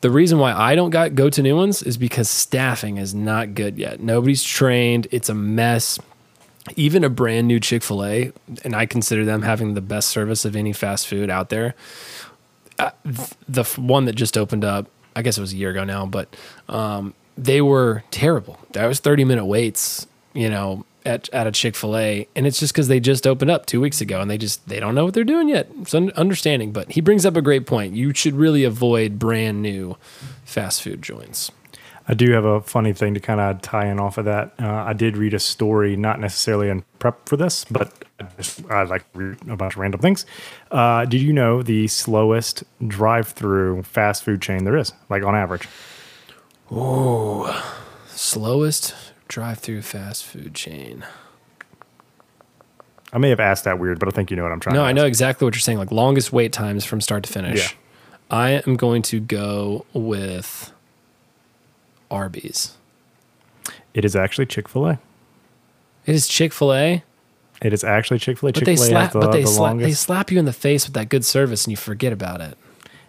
The reason why I don't got, go to new ones is because staffing is not good yet. Nobody's trained. It's a mess. Even a brand new Chick Fil A, and I consider them having the best service of any fast food out there. Uh, the one that just opened up, I guess it was a year ago now, but um, they were terrible. That was 30 minute waits, you know, at, at a Chick fil A. And it's just because they just opened up two weeks ago and they just, they don't know what they're doing yet. It's un- understanding. But he brings up a great point. You should really avoid brand new fast food joints. I do have a funny thing to kind of tie in off of that. Uh, I did read a story, not necessarily in prep for this, but I, just, I like to read a bunch of random things. Uh, did you know the slowest drive-through fast food chain there is, like on average? Oh, slowest drive through fast food chain. I may have asked that weird, but I think you know what I'm trying. To No, I know exactly what you're saying. Like longest wait times from start to finish. Yeah. I am going to go with Arby's. It is actually Chick Fil A. It is Chick Fil A, It is actually Chick Fil A. but Chick they slap, the, but they the slap, they slap you in the face with that good service, and you forget about it.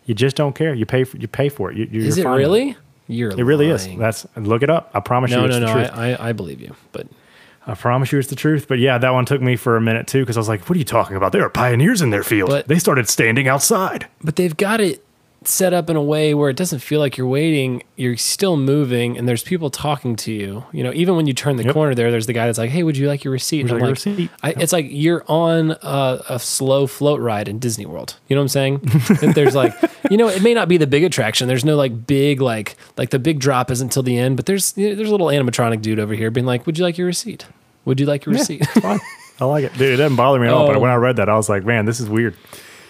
You just don't care. You pay for you pay for it. You, you're Is it really? You're It really is. That's look it up. I promise no, you, it's no, the no. truth. I, I, I believe you, but I promise you it's the truth. But yeah, that one took me for a minute too because I was like, what are you talking about? They are pioneers in their field. But- they started standing outside. but they've got it set up in a way where it doesn't feel like you're waiting. You're still moving, and there's people talking to you. You know, even when you turn the Yep. corner there, there's the guy that's like, "Hey, would you like your receipt?" Would And I'm like receipt? I, it's like you're on a, a slow float ride in Disney World. You know what I'm saying? There's like, you know, it may not be the big attraction. There's no like big like like the big drop isn't until the end, but there's you know, there's a little animatronic dude over here being like, "Would you like your receipt? Would you like your receipt?" Fine. I like it. Dude, it doesn't bother me at all. Oh. But when I read that, I was like, man, this is weird.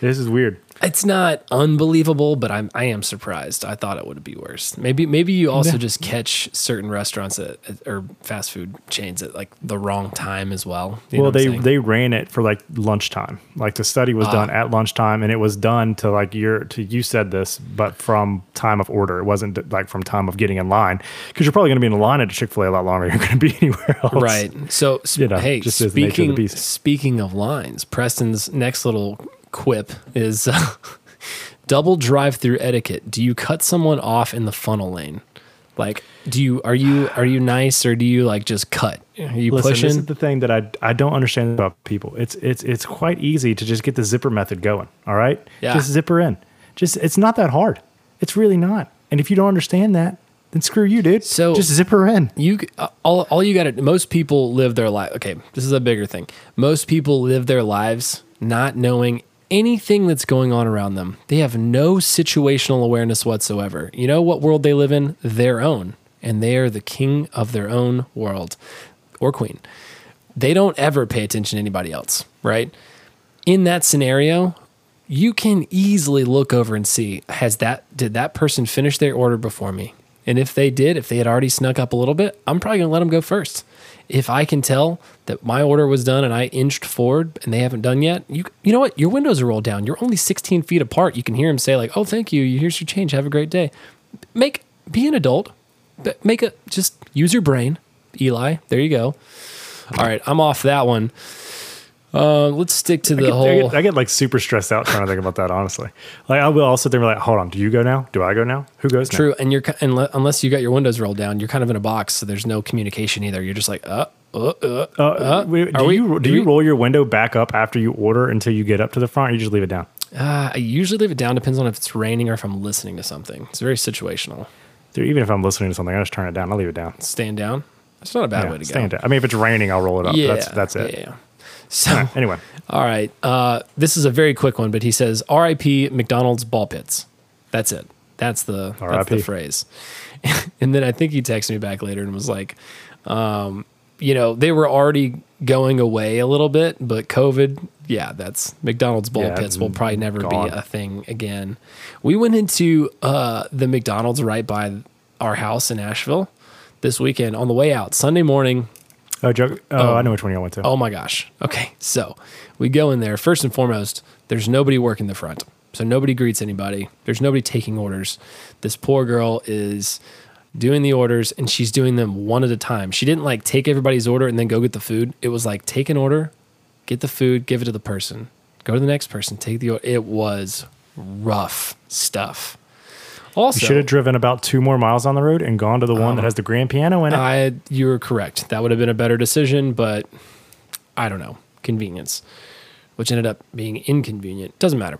This is weird. It's not unbelievable, but I'm I am surprised. I thought it would be worse. Maybe maybe you also Yeah. just catch certain restaurants at, at- or fast food chains at like the wrong time as well. You well, they they ran it for like lunchtime. Like the study was Ah. done at lunchtime, and it was done to like your to you said this, but from time of order. It wasn't like from time of getting in line because you're probably going to be in line at a Chick Fil A a lot longer. You're going to be anywhere else, Right. So, sp- You know, hey, the of speaking speaking of lines, Preston's next little quip is uh, double drive-through etiquette. Do you cut someone off in the funnel lane? Like, do you are you are you nice or do you like just cut? Are you Listen, this pushing? is the thing that I I don't understand about people. It's it's it's quite easy to just get the zipper method going. All right, Yeah. just zipper in. Just it's not that hard. It's really not. And if you don't understand that, then screw you, dude. So- just zipper in. you uh, all, all you got to most people live their life okay this is a bigger thing most people live their lives not knowing anything that's going on around them they have no situational awareness whatsoever. You know what world they live in? Their own. And they are the king of their own world or queen. They don't ever pay attention to anybody else right? In that scenario you can easily look over and see has that did that person finish their order before me? And if they did if they had already snuck up a little bit i'm probably going to let them go first if i can tell that my order was done and i inched forward and they haven't done yet you you know what? Your windows are rolled down. You're only 16 feet apart. You can hear them say like oh thank you. Here's your change. Have a great day. Make be an adult. Make it just use your brain eli. There you go. All right i'm off that one uh, let's stick to the I get, I, whole get, I get like super stressed out trying to think about that. Honestly, like I will also and be like, hold on, do you go now? Do I go now? Who goes? True, and you're unle- unless you got your windows rolled down, you're kind of in a box, so there's no communication either. You're just like, uh, uh, uh. Now? Uh, wait, do we- you do you we- roll your window back up after you order until you get up to the front, or you just leave it down? Uh, I usually leave it down. Depends on if it's raining or if I'm listening to something. It's very situational. Dude, even if I'm listening to something, I just turn it down. I'll leave it down. Stand down. That's not a bad Yeah, way to go. stand down. I mean, if it's raining, I'll roll it up. Yeah, that's that's it. Yeah. So Anyway, All right. Uh, this is a very quick one, but he says R.I.P. McDonald's ball pits. That's it. That's the that's the phrase. and then I think he texted me back later and was like, um, you know, they were already going away a little bit, but COVID, yeah, that's McDonald's ball Yeah, pits will probably never gone. be a thing again. We went into uh, the McDonald's right by our house in Asheville this weekend on the way out Sunday morning. Oh, joke. Oh, oh, I know which one you went to. Oh my gosh. Okay. So we go in there. First and foremost, there's nobody working the front. So nobody greets anybody. There's nobody taking orders. This poor girl is doing the orders and she's doing them one at a time. She didn't like take everybody's order and then go get the food. It was like take an order, get the food, give it to the person, go to the next person, take the order. It was rough stuff. Also, you should have driven about two more miles on the road and gone to the one that has the grand piano in it. I you were correct. That would have been a better decision, but I don't know. Convenience. Which ended up being inconvenient. Doesn't matter.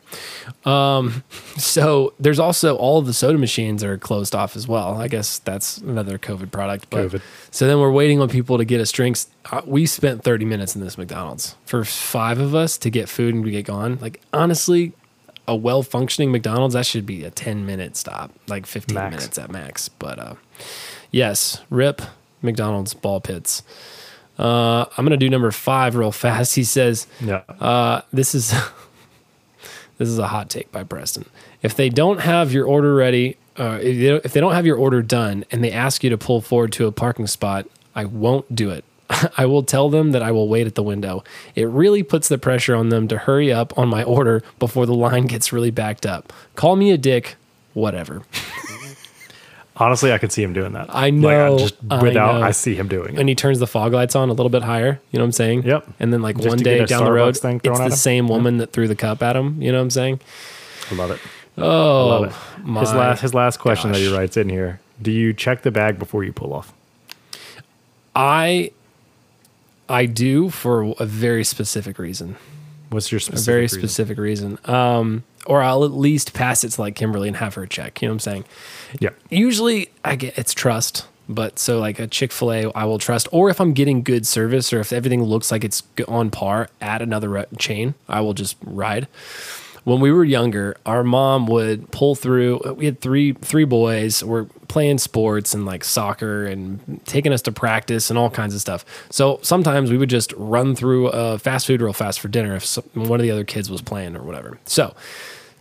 Um, so there's also all of the soda machines are closed off as well. I guess that's another COVID product. But, COVID. So then we're waiting on people to get us drinks. Uh, we spent 30 minutes in this McDonald's for five of us to get food and to get gone. Like honestly, a well functioning McDonald's that should be a 10 minute stop, like 15 Max. minutes at max. But uh, yes, rip McDonald's ball pits. Uh, I'm gonna do number five real fast. He says, yeah. uh, "This is this is a hot take by Preston. If they don't have your order ready, uh, if, they if they don't have your order done, and they ask you to pull forward to a parking spot, I won't do it. I will tell them that I will wait at the window. It really puts the pressure on them to hurry up on my order before the line gets really backed up. Call me a dick, whatever. Honestly, I could see him doing that. I Like, know, just I without, know. I, see him doing it. and he turns the fog lights on a little bit higher. You know what I'm saying? Yep. And then like Just one day down the road, thing it's the him? same woman that threw the cup at him. You know what I'm saying? I love it. Oh, love it. my his last his last question that he writes in here: Do you check the bag before you pull off? I I do for a very specific reason. What's your A very reason? specific reason. Um, or I'll at least pass it to like Kimberly and have her check. You know what I'm saying? Yeah. Usually I get it's trust, but so like a Chick Fil A, I will trust. Or if I'm getting good service, or if everything looks like it's on par at another chain, I will just ride. When we were younger, our mom would pull through. We had three three boys. We're playing sports and like soccer and taking us to practice and all kinds of stuff. So sometimes we would just run through uh, fast food real fast for dinner if one of the other kids was playing or whatever. So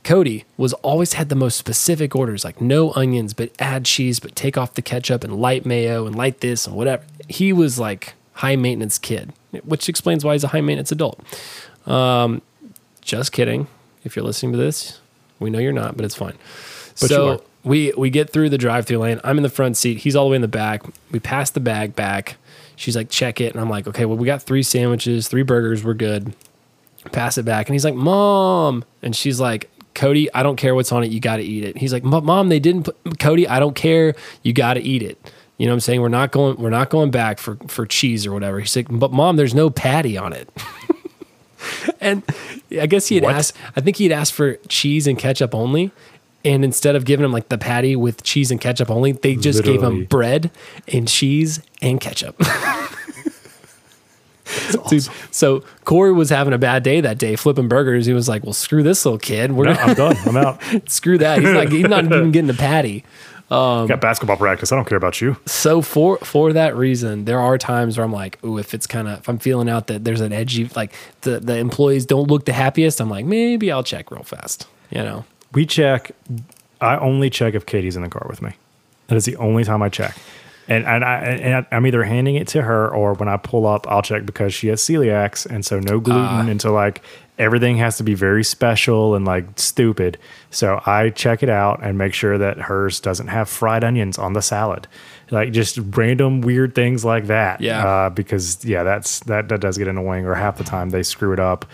Cody was always had the most specific orders, like no onions, but add cheese, but take off the ketchup and light mayo and light this and whatever. He was like high maintenance kid, which explains why he's a high maintenance adult. Um, just kidding. If you're listening to this, we know you're not, but it's fine. But so we we get through the drive-through lane. I'm in the front seat. He's all the way in the back. We pass the bag back. She's like, check it, and I'm like, okay, well, we got three sandwiches, three burgers, we're good. Pass it back, and he's like, mom, and she's like, Cody, I don't care what's on it, you got to eat it. He's like, "But, mom, they didn't put Cody. I don't care, you got to eat it. You know what I'm saying? We're not going. We're not going back for for cheese or whatever. He's like, but mom, there's no patty on it. and I guess he had What? asked. I think he had asked for cheese and ketchup only. And instead of giving him like the patty with cheese and ketchup only, they just gave him bread and cheese and ketchup. Dude, so Corey was having a bad day that day, flipping burgers. He was like, "Well, screw this little kid. We're No, I'm done. I'm out. screw that. He's not. He's not even getting a patty." Um, Got basketball practice. I don't care about you. So for for that reason, there are times where I'm like, "Ooh, if it's kind of if I'm feeling out that there's an edgy like the the employees don't look the happiest, I'm like, maybe I'll check real fast." You know, We check. I only check if Katie's in the car with me. That is the only time I check. And, and, I, and I'm either handing it to her or when I pull up, I'll check because she has celiacs. And so no gluten. Ah. and so like everything has to be very special and like stupid. So I check it out and make sure that hers doesn't have fried onions on the salad. Like just random weird things like that. Yeah. Uh, because yeah, that's that, that does get annoying or half the time they screw it up.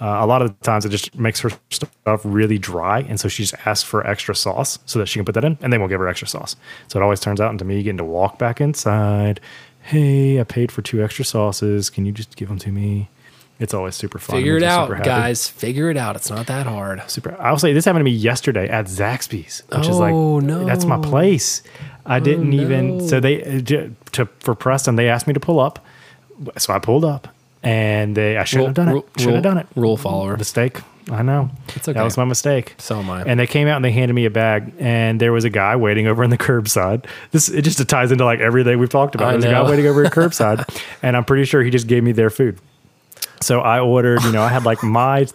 Uh, a lot of the times it just makes her stuff really dry. And so she just asks for extra sauce so that she can put that in and they won't give her extra sauce. So it always turns out into me getting to walk back inside. Hey, I paid for two extra sauces. Can you just give them to me? It's always super fun. figure it out, guys. Figure it out. It's not that hard. Super. I'll say this happened to me yesterday at Zaxby's, which is like Oh, no. that's my place. I didn't even so they uh, to for Preston they asked me to pull up, so I pulled up and they I shouldn't have done it. Should have done it. Rule follower. Mistake. I know. It's okay. That was my mistake. So am I. And they came out and they handed me a bag, and there was a guy waiting over on the curbside. This it just ties into like everything we've talked about. I There's a guy waiting over at curbside, and I'm pretty sure he just gave me their food. So I ordered, you know, I had like my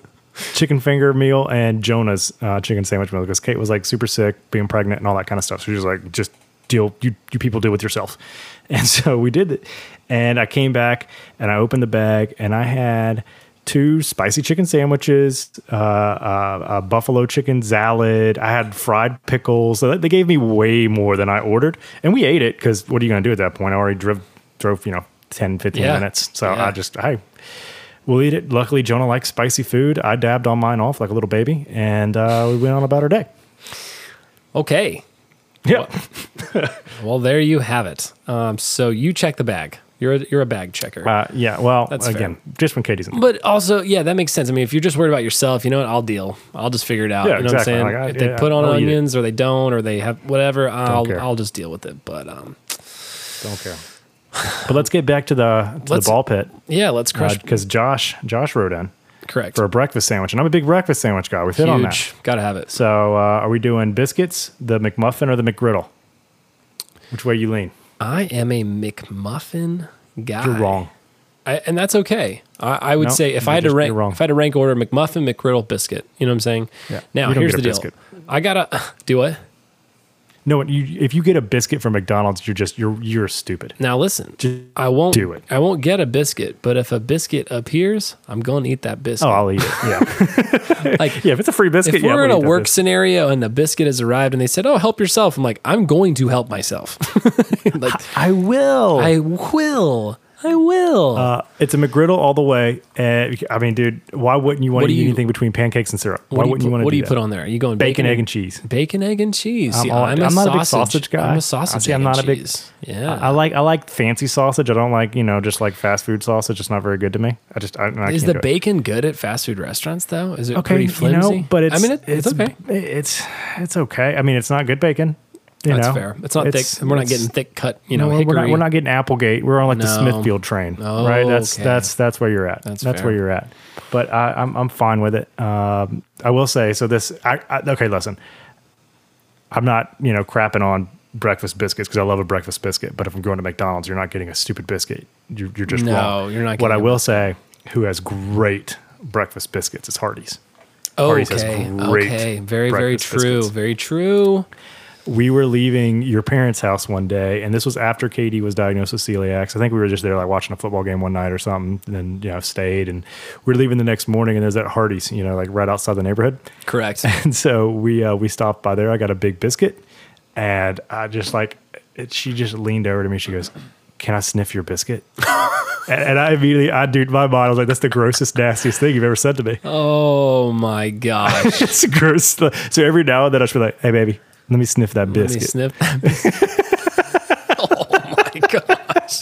chicken finger meal and Jonah's uh, chicken sandwich meal because Kate was like super sick, being pregnant, and all that kind of stuff. So she was like, just deal, you you people deal with yourself. And so we did it. And I came back and I opened the bag and I had two spicy chicken sandwiches, uh, uh, a buffalo chicken salad. I had fried pickles. So they gave me way more than I ordered. And we ate it because what are you going to do at that point? I already drove, drove you know, 10, 15 Yeah. minutes. So Yeah. I just, hey, we'll eat it. Luckily, Jonah likes spicy food. I dabbed on mine off like a little baby and uh, we went on about our day. Okay. Yeah. Well, there you have it. Um, so you check the bag. You're a, you're a bag checker. Uh, yeah. Well, That's again, just when Katie's in the But also, yeah, that makes sense. I mean, if you're just worried about yourself, you know what? I'll deal. I'll just figure it out. Yeah, you know exactly. what I'm saying? Like, I- if they yeah, put on I'll onions or they don't or they have whatever, I'll. I'll just deal with it. But um, Don't care. But let's get back to the to the ball pit yeah, let's crush. because Josh Josh wrote in correct. for a breakfast sandwich, and I'm a big breakfast sandwich guy. We've hit on that. Gotta have it. So, uh, are we doing biscuits, the McMuffin, or the McGriddle? Which way you lean? I am a McMuffin guy. You're wrong. I, and that's okay. I, I would No, say if I had to rank, if I had to rank order McMuffin, McGriddle, biscuit. You know what I'm saying? Yeah. Now here's the deal. biscuit. I gotta do what? No, you, if you get a biscuit from McDonald's, you're just you're you're stupid. Now listen, Just I won't do it. I won't get a biscuit, but if a biscuit appears, I'm going to eat that biscuit. Oh, I'll eat it. Yeah, like yeah. If it's a free biscuit, if yeah, we're in a work biscuit. scenario and the biscuit has arrived and they said, "Oh, help yourself," I'm like, I'm going to help myself. like I will. I will, I will. uh, it's a McGriddle all the way. Uh, I mean, dude, why wouldn't you want What to do eat you- anything between pancakes and syrup? Why what do you wouldn't you want to what do you put on there? Are you going Bacon, bacon, egg, and cheese. Bacon, egg, and cheese. I'm See, all- I'm, not a sausage, big sausage guy. I'm a sausage. See, I'm egg, not and a big- cheese. Yeah. I, I like I like fancy sausage. I don't like you know just like fast food sausage. It's not very good to me. I just I, I Is can't the do it. bacon good at fast food restaurants though? Is it okay? pretty You flimsy? know, but it's I mean, it, it's, okay. It's it's okay. I mean, it's not good bacon. You That's know? fair. It's not It's- thick. We're not it's- getting thick cut. You know, no, we're hickory. not, we're not getting Applegate. We're on like the No. Smithfield train, Oh, right? That's okay. that's that's where you're at. That's That's, fair. where you're at. But I, I'm I'm fine with it. Um, I will say so. This I, I okay. Listen, I'm not you know crapping on breakfast biscuits because I love a breakfast biscuit. But if I'm going to McDonald's, you're not getting a stupid biscuit. You're, you're just No, wrong. you're not What getting I a- will say, who has great breakfast biscuits is Hardee's. Hardee's has Okay. great Okay. Very, very breakfast true. biscuits. Very true. We were leaving your parents' house one day, and this was after Katie was diagnosed with celiac. So I think we were just there, like watching a football game one night or something, and then you know stayed. And we are leaving the next morning, and there's that Hardee's, you know, like right outside the neighborhood. Correct. And so we uh, we stopped by there. I got a big biscuit, and I just like it, she just leaned over to me. She goes, "Can I sniff your biscuit?" and, and I immediately, I dude, my mind I was like, "That's the grossest, nastiest thing you've ever said to me." Oh my gosh. it's gross. So every now and then I should be like, "Hey, baby, let me sniff that Let me biscuit." sniff that. oh my gosh.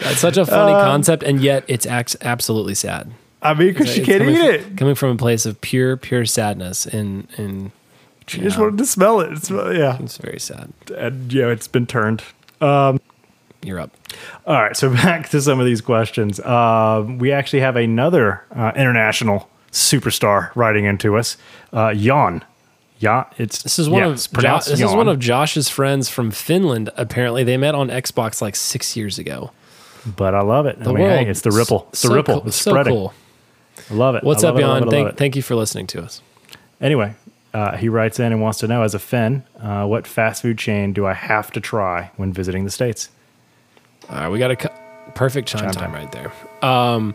That's such a funny Um, concept, and yet it's act- absolutely sad. I mean, because she It's can't coming eat from, it. Coming from a place of pure, pure sadness, and and She just wanted to smell it. It's, yeah, it's very sad. and know, it's been turned. You're up. All right, so back to some of these questions. Um, we actually have another uh, international superstar writing into us, uh, Jan. Yeah, it's This is one yeah, of jo- this is one of Josh's friends from Finland. Apparently, they met on Xbox like six years ago. but I love it. I mean, world, hey, it's the ripple. It's the ripple. cool- It's so spreading. cool. I love it. What's up, love love Jan? Thank, thank you for listening to us. Anyway, uh, he writes in and wants to know, as a Finn, uh, what fast food chain do I have to try when visiting the states? All right, we got a cu- perfect chime, Chime time time. right there. Um,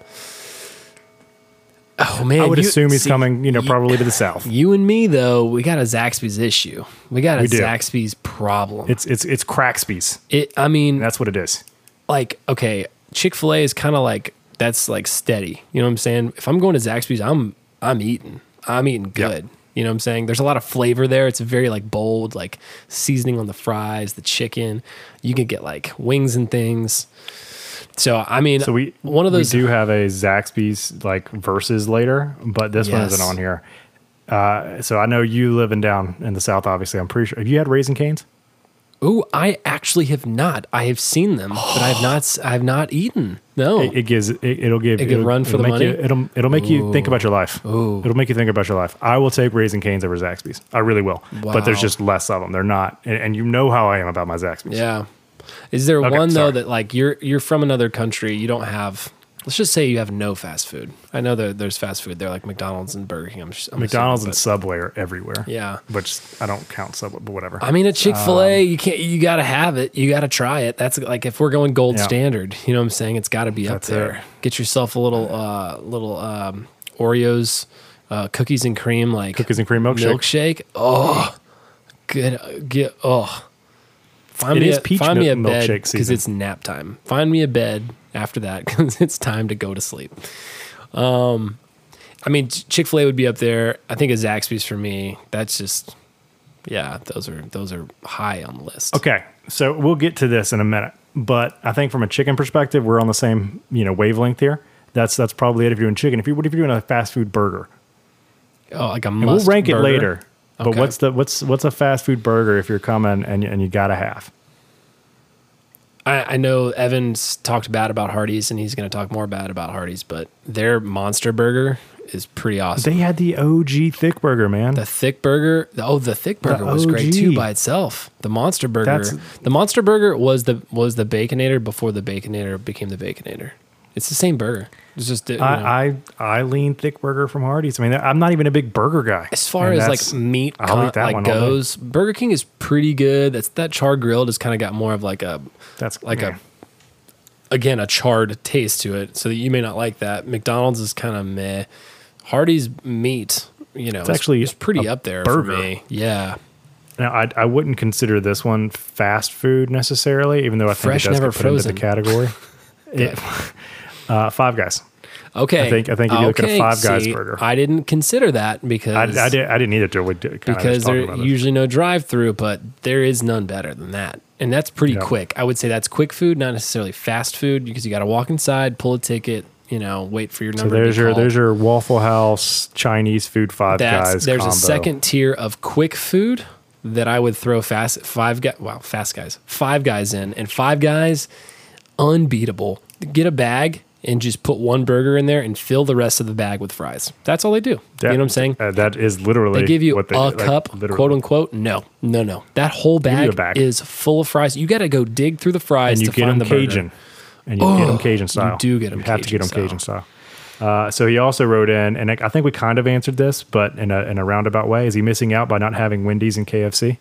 oh man, I would you- assume he's see, coming, you know, probably to the south. You and me though, we got a Zaxby's issue. We got a We do. Zaxby's problem. It's it's it's Cracksby's. it. I mean, That's what it is. like okay, Chick Fil A is kind of like that's like steady. You know what I'm saying? If I'm going to Zaxby's, I'm I'm eating. I'm eating good. You know what I'm saying? There's a lot of flavor there. It's very like bold, like seasoning on the fries, the chicken. You can get like wings and things. So I mean, So we one of those we do have a Zaxby's like versus later, but this one isn't on here. Uh, so I know you living down in the south. Obviously, I'm pretty sure. Have you had Raising Cane's? Ooh, I actually have not. I have seen them, but I have not. I have not eaten. No. It, it gives it, it'll give It it'll, run for the make you- money? it'll it'll make you think about your life. Ooh. It'll make you think about your life. I will take Raising Cane's over Zaxby's. I really will. But there's just less of them. They're not, and, and you know how I am about my Zaxby's. yeah. Is there Okay, one though that like you're you're from another country? You don't have. Let's just say you have no fast food. I know that there's fast food there, like McDonald's and Burger King. I'm, I'm McDonald's assuming, and Subway are everywhere. yeah. Which I don't count Subway, but whatever. I mean, at Chick Fil Um, A, you can't. You got to have it. You got to try it. That's like if we're going gold Yeah. standard. You know what I'm saying? It's got to be up there. it. Get yourself a little uh little um Oreos, uh, cookies and cream like Cookies and cream milkshake. milkshake. Oh, good. Get oh. Find It me is a, peach find me a bed because it's nap time. Find me a bed after that because it's time to go to sleep. Um, I mean Chick Fil A would be up there. I think a Zaxby's for me. That's just yeah. Those are those are high on the list. Okay, so we'll get to this in a minute, but I think from a chicken perspective, we're on the same you know wavelength here. That's that's probably it if you're doing chicken. If you what if you're doing a fast food burger? Oh, like a And must we'll rank it later. But Okay. what's the what's what's a fast food burger if you're coming and you- and you gotta have? I, I know Evans talked bad about Hardee's, and he's going to talk more bad about Hardee's, but their Monster Burger is pretty awesome. They had the OG thick burger, man. the thick burger, oh, the thick burger was great too by itself. The Monster Burger, That's- the Monster Burger was the was the Baconator before the Baconator became the Baconator. It's the same burger. It's just you know, I, I I lean thick burger from Hardee's. I mean, I'm not even a big burger guy. as far And as like meat I'll con- eat that like one all goes, Burger King is pretty good. That's that charred grilled has kind of got more of like a that's like yeah. a again a charred taste to it. So that you may not like that. McDonald's is kind of meh. Hardee's meat, you know, it's actually it's pretty up there burger. for me. Yeah, Now, I, I wouldn't consider this one fast food necessarily, even though I think Fresh, it does never get put into frozen. the category. It- uh, Five Guys. okay. I think- I think if you look at a Five Guys see, burger. I didn't consider that because I, I, did, I didn't till we did, because there's usually no drive through, but there is none better than that. And that's pretty quick. I would say that's quick food, not necessarily fast food, because you got to walk inside, pull a ticket, you know, wait for your number. So there's to be your called. there's your Waffle House Chinese food Five That's, Guys. there's combo. a second tier of quick food that I would throw fast five guys. Wow, fast guys, five guys in, and five guys, unbeatable. Get a bag and just put one burger in there and fill the rest of the bag with fries. That's all they do. Yeah. You know what I'm saying? Uh, that is literally They give you what they a do, like, cup, literally. quote unquote. No, no, no. That whole bag, bag. is full of fries. You got to go dig through the fries and you to get find them the burger. Cajun, and you get Oh, them Cajun style. you style. do get 'em You have to get Cajun them Cajun style. Uh, so he also wrote in, and I I think we kind of answered this, but in a in a roundabout way, is he missing out by not having Wendy's and KFC?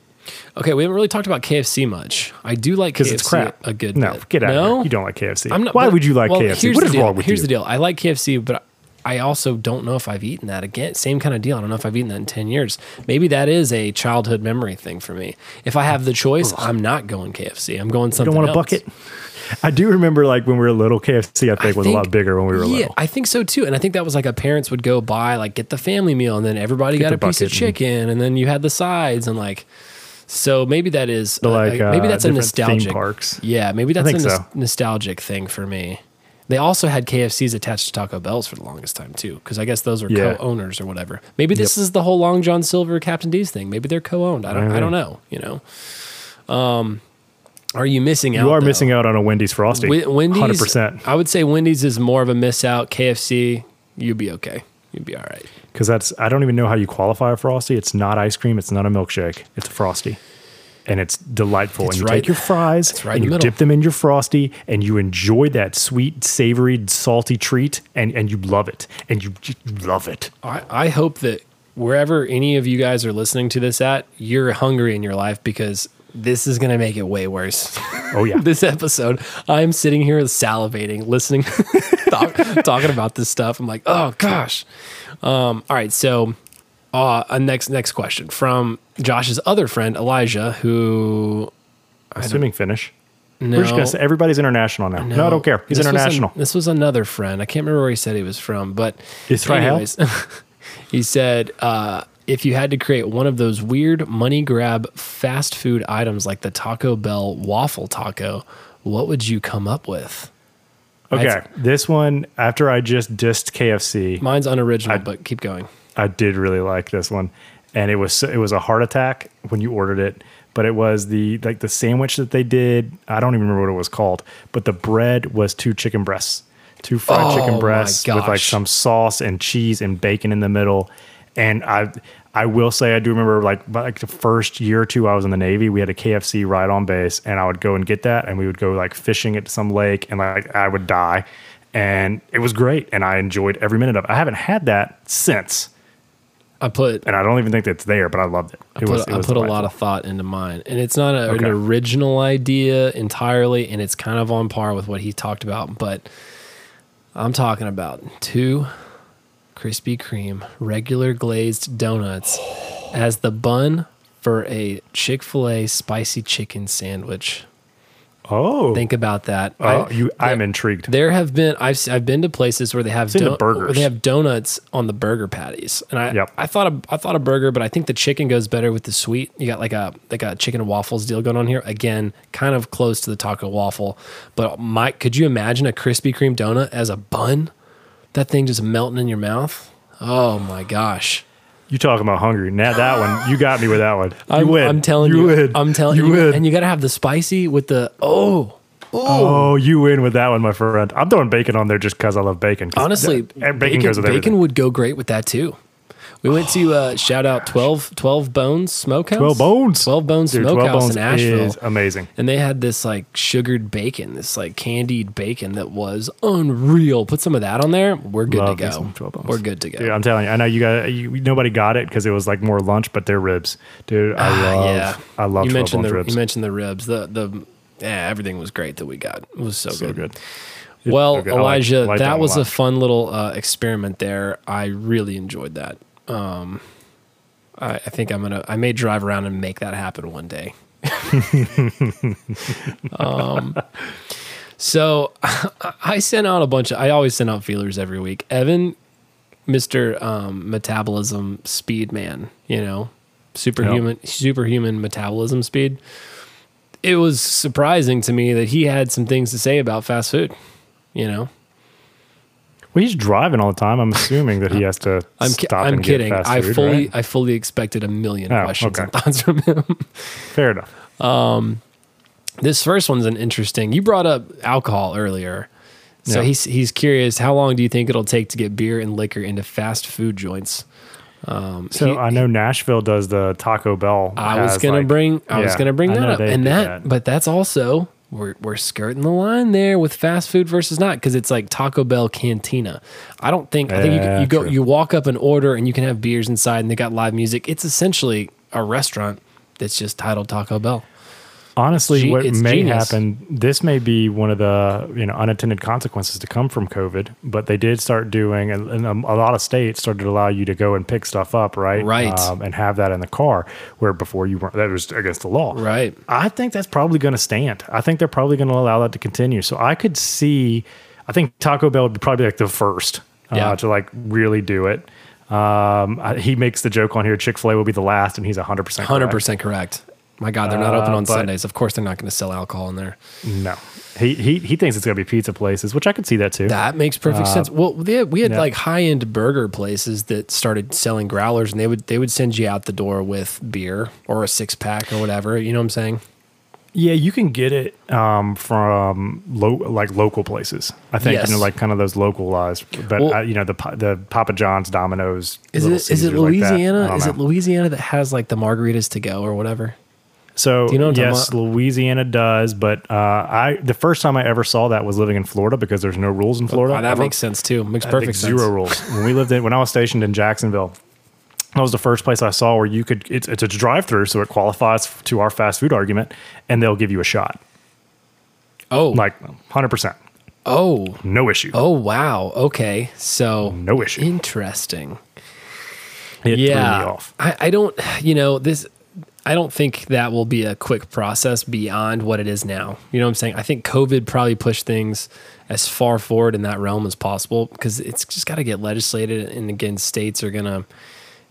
Okay, we haven't really talked about KFC much. I do like Because it's crap. a good no, bit. get out no? of here. You don't like KFC. I'm not, Why but- would you like well, KFC? What is deal. wrong with Here's you? Here's the deal. I like KFC, but I also don't know if I've eaten that again. Same kind of deal. I don't know if I've eaten that in 10 years. Maybe that is a childhood memory thing for me. If I have the choice, I'm not going KFC. I'm going something. You don't want a bucket? I do remember like when we were little, KFC I think was a lot bigger when we were yeah, little. I think so too. And I think that was like a parents would go buy like get the family meal and then everybody got the a piece of bucket and- chicken and then you had the sides and like so maybe that is uh, like, maybe uh, that's a nostalgic parks. Yeah, maybe that's a so. nostalgic thing for me. They also had KFCs attached to Taco Bells for the longest time too, because I guess those are Yeah. co-owners or whatever. Maybe this is the whole Long John Silver Captain D's thing. Maybe they're co-owned. I don't. I don't know. You know. Um, are you missing out? You are though? missing out on a Wendy's Frosty. Wi- Wendy's, 100%. I would say Wendy's is more of a miss out. KFC, you'd be okay. You'd be all right. Because that's, I don't even know how you qualify a Frosty. It's not ice cream. It's not a milkshake. It's a Frosty. And it's delightful. It's and you right- take your fries right and you middle. dip them in your Frosty and you enjoy that sweet, savory, salty treat and, and you love it. And you, you love it. I, I hope that wherever any of you guys are listening to this at, you're hungry in your life because this is going to make it way worse. Oh, yeah. this episode, I'm sitting here salivating, listening, talk, talking about this stuff. I'm like, oh gosh. Um, all right, so uh, a next next question from Josh's other friend Elijah, who Assuming finish. no, We're just to say everybody's international now. No, I don't care. He's This was an- international. this was another friend. I can't remember where he said he was from, but Israel? anyways, he said uh, if you had to create one of those weird money grab fast food items like the Taco Bell waffle taco, what would you come up with? Okay. I'd- This one, after I just dissed KFC, Mine's unoriginal, but keep going. I did really like this one, and it was it was a heart attack when you ordered it. But it was the like the sandwich that they did. I don't even remember what it was called, but the bread was two chicken breasts, two fried Oh, chicken breasts with like some sauce and cheese and bacon in the middle. And I I will say I do remember like like the first year or two I was in the Navy, we had a KFC right on base, and I would go and get that, and we would go like fishing at some lake, and like I would die, and it was great, and I enjoyed every minute of it. I haven't had that since I put and I don't even think that's there, but I loved it. I put, was, it I was put a lot of thought into mine, and it's not a, Okay. an original idea entirely, and it's kind of on par with what he talked about. But I'm talking about two Krispy Kreme regular glazed donuts as the bun for a Chick Fil A spicy chicken sandwich. Oh, Think about that. oh, I- you! I'm there- intrigued. there have been I've I've been to places where they have Seen the they have donuts on the burger patties, and I Yep. I thought a, I thought a burger, but I think the chicken goes better with the sweet. You got like a like a chicken and waffles deal going on here. Again, kind of close to the taco waffle, but Mike, could you imagine a Krispy Kreme donut as a bun? That thing just melting in your mouth. Oh my gosh! You talking about hungry? Now that one, you got me with that one. You I'm, win. I'm telling you, win. I'm telling you, you, win. and you got to have the spicy with the oh, oh. oh, you win with that one, my friend. I'm throwing bacon on there just because I love bacon. Honestly, bacon, bacon, goes with bacon would go great with that too. We went to uh, shout out 12, 12 Bones Smokehouse. 12 Bones. 12 Bones Dude, Smokehouse 12 bones in Asheville. is amazing. and they had this like sugared bacon, this like candied bacon that was unreal. Put some of that on there. We're good Love to go. some 12 bones. We're good to go. Dude, I'm telling you, I know you got you, nobody got it because it was like more lunch, but they're ribs, dude. I love, Ah, yeah, I love You 12 mentioned the ribs. you mentioned the ribs. The the yeah, everything was great that we got. It was so, so good. good. Well, so good. I like- Elijah, like that was lot. a fun little uh, experiment there. I really enjoyed that. Um, I, I think I'm gonna. I may drive around and make that happen one day. um, so I sent out a bunch of. I always send out feelers every week. Evan, Mister um, Metabolism Speed Man, you know, superhuman, superhuman metabolism speed. It was surprising to me that he had some things to say about fast food. You know, Well, he's driving all the time. I'm assuming that he has to I'm ki- stop I'm and kidding. get fast I food, fully right? I fully expected a million Oh, questions okay. and thoughts from him. Fair enough. this first one's an interesting. You brought up alcohol earlier. So Yeah. he's he's curious how long do you think it'll take to get beer and liquor into fast food joints? Um, So he- I know Nashville does the Taco Bell. I was gonna like- bring I was gonna bring that up, and do that, but that's also we're we're skirting the line there with fast food versus not because it's like Taco Bell Cantina. I don't think I think you, you go true. you walk up and order and you can have beers inside and they got live music. It's essentially a restaurant that's just titled Taco Bell. Honestly, what may genius. happen, this may be one of the you know unintended consequences to come from COVID. But they did start doing, and, and a lot of states started to allow you to go and pick stuff up, right? Right. Um, and have that in the car, where before you weren't. That was against the law, Right. I think that's probably going to stand. I think they're probably going to allow that to continue. So I could see. I think Taco Bell would be probably like the first uh, Yeah. to like really do it. Um, I- he makes the joke on here. Chick Fil A will be the last, and he's hundred percent. Hundred percent correct. My God, they're not open Uh, on but- Sundays. Of course, they're not going to sell alcohol in there. No, he he he thinks it's gonna be pizza places, which I could see that too. That makes perfect sense. Well, they had, we had yeah. like high end burger places that started selling growlers, and they would they would send you out the door with beer or a six pack or whatever. You know what I'm saying? yeah, you can get it um, from lo- like local places. I think Yes. you know, like kind of those localized. But Well- uh, you know, the the Papa John's, Domino's. Is it is it like. Louisiana? don't is know. it Louisiana that has like the margaritas to go or whatever? So Do you know yes, Louisiana does, but uh, I the first time I ever saw that was living in Florida because there's no rules in Florida. Oh, that ever. makes sense too. Makes perfect sense. Zero rules. When we lived in, when I was stationed in Jacksonville, that was the first place I saw where you could. It's it's a drive through, so it qualifies to our fast food argument, and they'll give you a shot, Oh, like hundred percent, oh, no issue. oh, wow. Okay, so No issue. Interesting. it yeah, off. I, I don't. You know this. I don't think that will be a quick process beyond what it is now. You know what I'm saying? I think COVID probably pushed things as far forward in that realm as possible because it's just got to get legislated, and again, states are gonna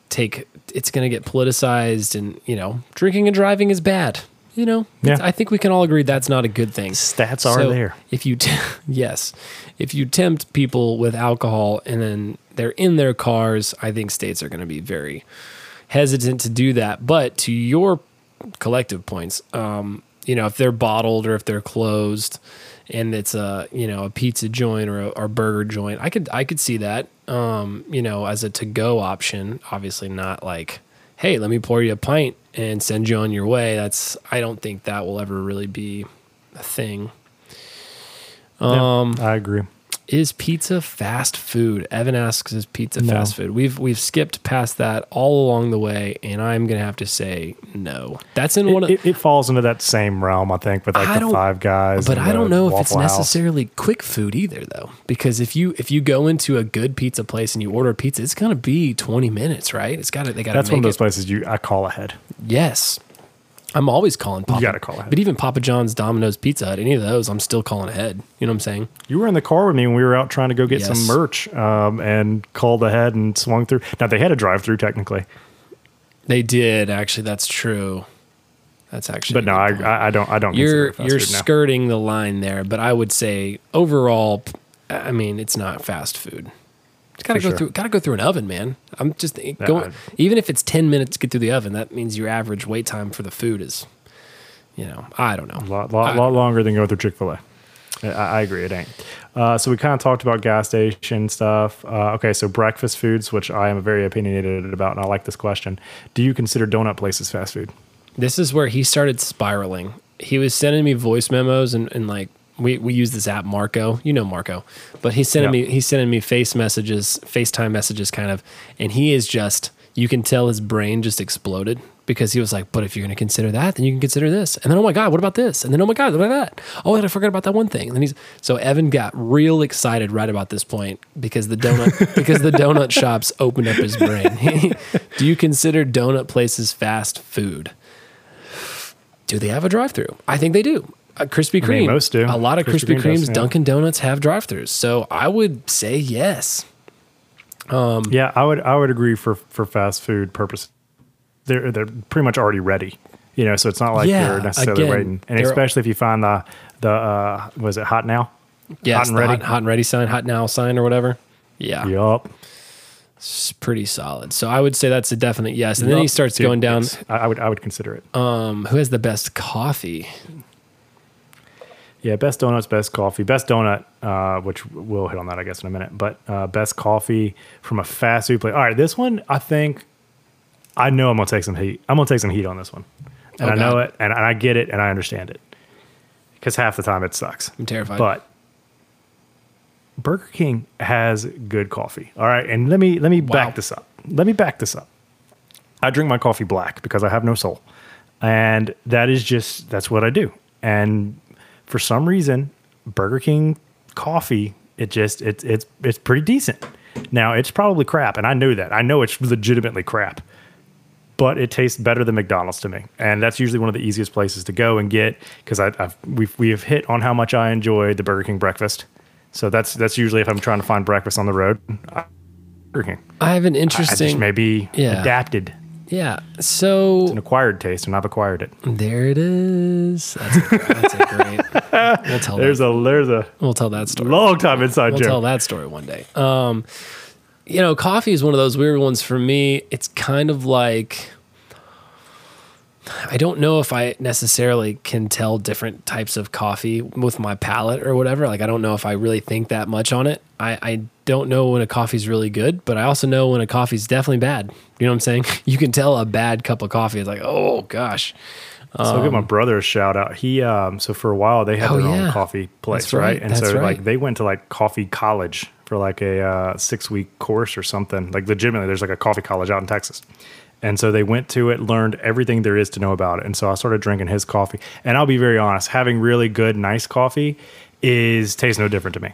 take. It's gonna get politicized, and you know, drinking and driving is bad. You know, Yeah. I think we can all agree that's not a good thing. Stats are So, there. If you, t- yes, if you tempt people with alcohol and then they're in their cars, I think states are going to be very hesitant to do that. But to your collective points, um, you know, if they're bottled or if they're closed, and it's a you know a pizza joint or a or burger joint, I could I could see that. Um, you know, as a to go option. Obviously, not like, hey, let me pour you a pint and send you on your way. That's I don't think that will ever really be a thing. Um, I agree. Is pizza fast food? Evan asks, "Is pizza No. fast food?" We've we've skipped past that all along the way, and I'm gonna have to say no. That's in one It, of, it, it falls into that same realm, I think, with like I the Five Guys. but I don't know if it's House. necessarily quick food either, though. Because if you if you go into a good pizza place and you order a pizza, it's gonna be 20 minutes, right? It's got to they got That's make one of those it. places you I call ahead. Yes. I'm always calling Papa. You gotta call ahead. But even Papa John's, Domino's, Pizza Hut, any of those, I'm still calling ahead. You know what I'm saying? You were in the car with me when we were out trying to go get some merch um, and called ahead and swung through. Now they had a drive through technically, They did actually. That's true. That's actually. but no, I. I don't I don't. you're consider it fast you're now. skirting the line there, but I would say overall, I mean, it's not fast food. It's got to go sure. through. Got to go through an oven, man. I'm just going. I- even if it's ten minutes to get through the oven, that means your average wait time for the food is, you know, I don't know. A lot, lot, lot longer than going through Chick Fil A. I, I agree, it ain't. Uh, so we kind of talked about gas station stuff. Uh, okay, so breakfast foods, which I am very opinionated about, and I like this question. Do you consider donut places fast food? This is where he started spiraling. He was sending me voice memos and, and like we, we use this app Marco. You know Marco. But he's sending Yeah. me he's sending me face messages, FaceTime messages kind of, and he is just you can tell his brain just exploded because he was like, But if you're gonna consider that, then you can consider this. And then oh my god, what about this? And then oh my god, what about that? Oh, and I forgot about that one thing. And then he's so Evan got real excited right about this point because the donut because the donut shops opened up his brain. Do you consider donut places fast food? Do they have a drive-through? I think they do. Uh, Krispy Kreme, mean, most do. A lot of Krispy Krispy, Kreme does, Kremes, yeah. Dunkin' Donuts have drive-throughs. So I would say yes. Um, Yeah, I would I would agree for for fast food purposes. They're they're pretty much already ready. You know, so it's not like Yeah, you're necessarily again, waiting. And especially if you find the the uh was it hot now? Yes, hot and ready. Hot, hot and ready sign, hot now sign, or whatever. Yeah, Yup. it's pretty solid. So I would say that's a definite yes. And then he starts Dude, going down. yes. I, I would I would consider it. Um, who has the best coffee? Yeah, best donuts, best coffee, best donut, uh, which we'll hit on that, I guess, in a minute. But uh, best coffee from a fast food place. All right, this one, I think, I know I'm gonna take some heat. I'm gonna take some heat on this one, and Oh, I know it, and, and I get it, and I understand it. because half the time it sucks. I'm terrified. But Burger King has good coffee. All right, and let me let me Wow. back this up. Let me back this up. I drink my coffee black because I have no soul, and that is just that's what I do. And for some reason, Burger King coffee it just it's it's it's pretty decent. Now it's probably crap, and I know that. I know it's legitimately crap but it tastes better than McDonald's to me, and that's usually one of the easiest places to go and get because I've we've we have hit on how much I enjoy the Burger King breakfast. So that's that's usually if I'm trying to find breakfast on the road, I- Burger King. I have an I interesting. just maybe Yeah. adapted yeah. So an acquired taste, and I've acquired it. there it is. That's a, that's a great. We'll tell. There's that, a there's a We'll tell that story. long time inside We'll tell that story one day. Um, you know, coffee is one of those weird ones for me. It's kind of like I don't know if I necessarily can tell different types of coffee with my palate or whatever. Like I don't know if I really think that much on it. I, I don't know when a coffee's really good, but I also know when a coffee's definitely bad. You know what I'm saying? You can tell a bad cup of coffee. It's like, oh gosh. so I'll give my brother a shout out. He um so for a while they had Oh, their yeah. own coffee place, right? right. And That's so right. like they went to like coffee college for like a uh, six week course or something. Like legitimately, there's like a coffee college out in Texas. And so they went to it, learned everything there is to know about it. And so I started drinking his coffee. And I'll be very honest, having really good, nice coffee is tastes no different to me.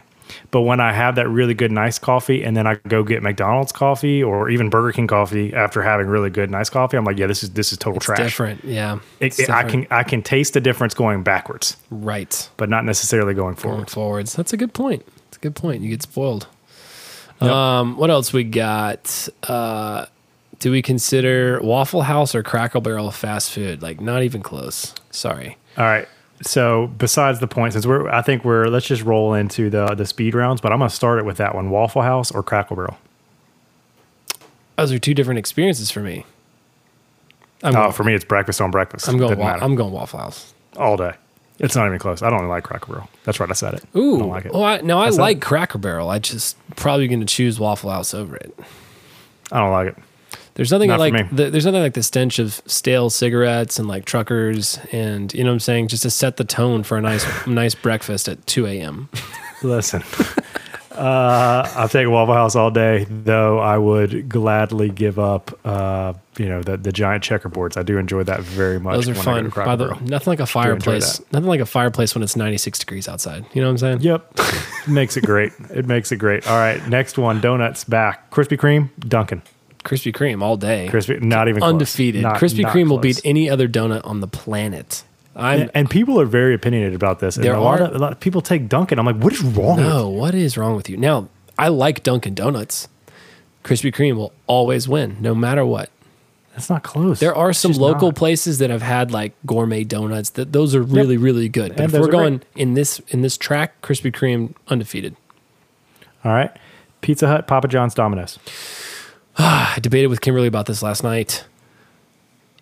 But when I have that really good, nice coffee, and then I go get McDonald's coffee or even Burger King coffee after having really good, nice coffee, I'm like, yeah, this is this is total trash. Different. Yeah. It- It's it- I can I can taste the difference going backwards, Right. but not necessarily going Going forward. forwards. That's a good point. It's a good point. You get spoiled. Yep. Um, what else we got? Uh, do we consider Waffle House or Cracker Barrel fast food? Like not even close. Sorry. All right. So besides the point, since we're I think we're let's just roll into the the speed rounds, but I'm gonna start it with that one: Waffle House or Crackle Barrel. Those are two different experiences for me. I'm Oh, going, for me, it's breakfast on breakfast. I'm going. Wa- I'm going Waffle House. all day. It's not even close. I don't like Cracker Barrel. That's right. I said it. Ooh. I don't like it. Well, I, no, I That's like it. Cracker Barrel. I just probably going to choose Waffle House over it. I don't like it. There's nothing Not like the, there's nothing like the stench of stale cigarettes and like truckers and you know what I'm saying just to set the tone for a nice nice breakfast at 2 a.m. Listen, uh, I'll take a Waffle House all day, though I would gladly give up, uh, you know, the, the giant checkerboards. I do enjoy that very much. Those are fun. By the nothing like a fireplace. Nothing like a fireplace when it's 96 degrees outside. You know what I'm saying? Yep. makes it great. It makes it great. All right. Next one donuts back. Krispy Kreme, Dunkin'. Krispy Kreme all day. Krispy, not even close. Undefeated. Not- Krispy not Kreme will beat any other donut on the planet. I'm And, and people are very opinionated about this. And There a lot, are- of, a lot of people take Dunkin'. I'm like, what is wrong with no. What is wrong with you? Now I like Dunkin' Donuts. Krispy Kreme will always win, no matter what. That's not close. There are some local not. places that have had like gourmet donuts that those are really really good. But And if we're going great. in this in this track, Krispy Kreme undefeated. All right. Pizza Hut, Papa John's, Domino's. I debated with Kimberly about this last night.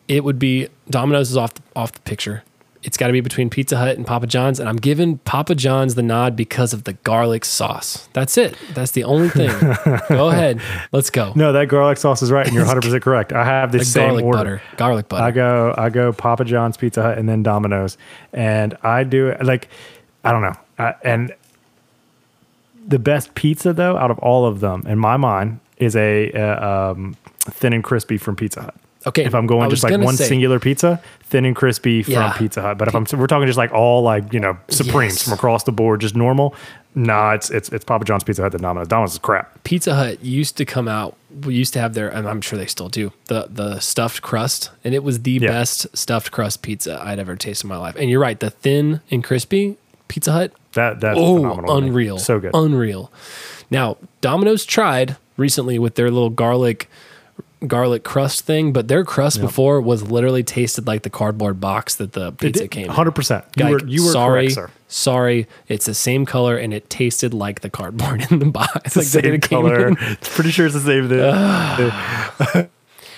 It would be Domino's is off the, off the picture. It's got to be between Pizza Hut and Papa John's, and I'm giving Papa John's the nod because of the garlic sauce. That's it. That's the only thing. go ahead, let's go. No, that garlic sauce is right, and you're 100 percent correct. I have the the same garlic order. butter, garlic butter. I go, I go Papa John's, Pizza Hut, and then Domino's, and I do it like, I don't know, I, and the best pizza though out of all of them in my mind is a uh, um, thin and crispy from Pizza Hut. Okay, if I'm going just like one say- singular pizza, thin and crispy from Yeah. Pizza Hut. But if I'm we're talking just like all like you know supremes Yes. from across the board, just normal. Nah, it's it's it's Papa John's Pizza Hut than Domino's. Domino's is crap. Pizza Hut used to come out. We used to have their, and I'm sure they still do the the stuffed crust, and it was the Yeah. best stuffed crust pizza I'd ever tasted in my life. And you're right, the thin and crispy Pizza Hut, That that's oh, phenomenal. unreal, So good. unreal. Now Domino's tried recently with their little garlic garlic crust thing, but their crust before was literally tasted like the cardboard box that the pizza came. in. Hundred percent. You Like, were you were sorry, correct, sir. sorry. It's the same color and it tasted like the cardboard in the box. It's the like that same color. Pretty sure it's the same thing.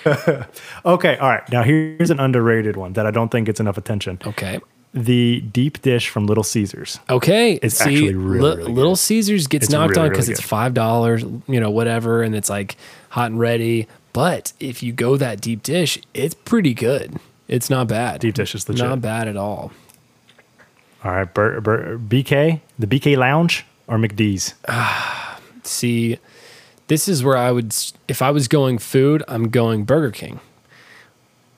okay, all right. Now here's an underrated one that I don't think gets enough attention. Okay. The deep dish from Little Caesars. Okay. It's See, actually really, Li- really Little good. Caesars gets It's knocked really, on really because it's five dollars, you know, whatever, and it's like hot and ready. But if you go that deep dish, it's pretty good. It's not bad. Deep dish is legit. Not bad at all. All right, bur- bur- BK, the BK Lounge or McD's? See, this is where I would, if I was going food, I'm going Burger King.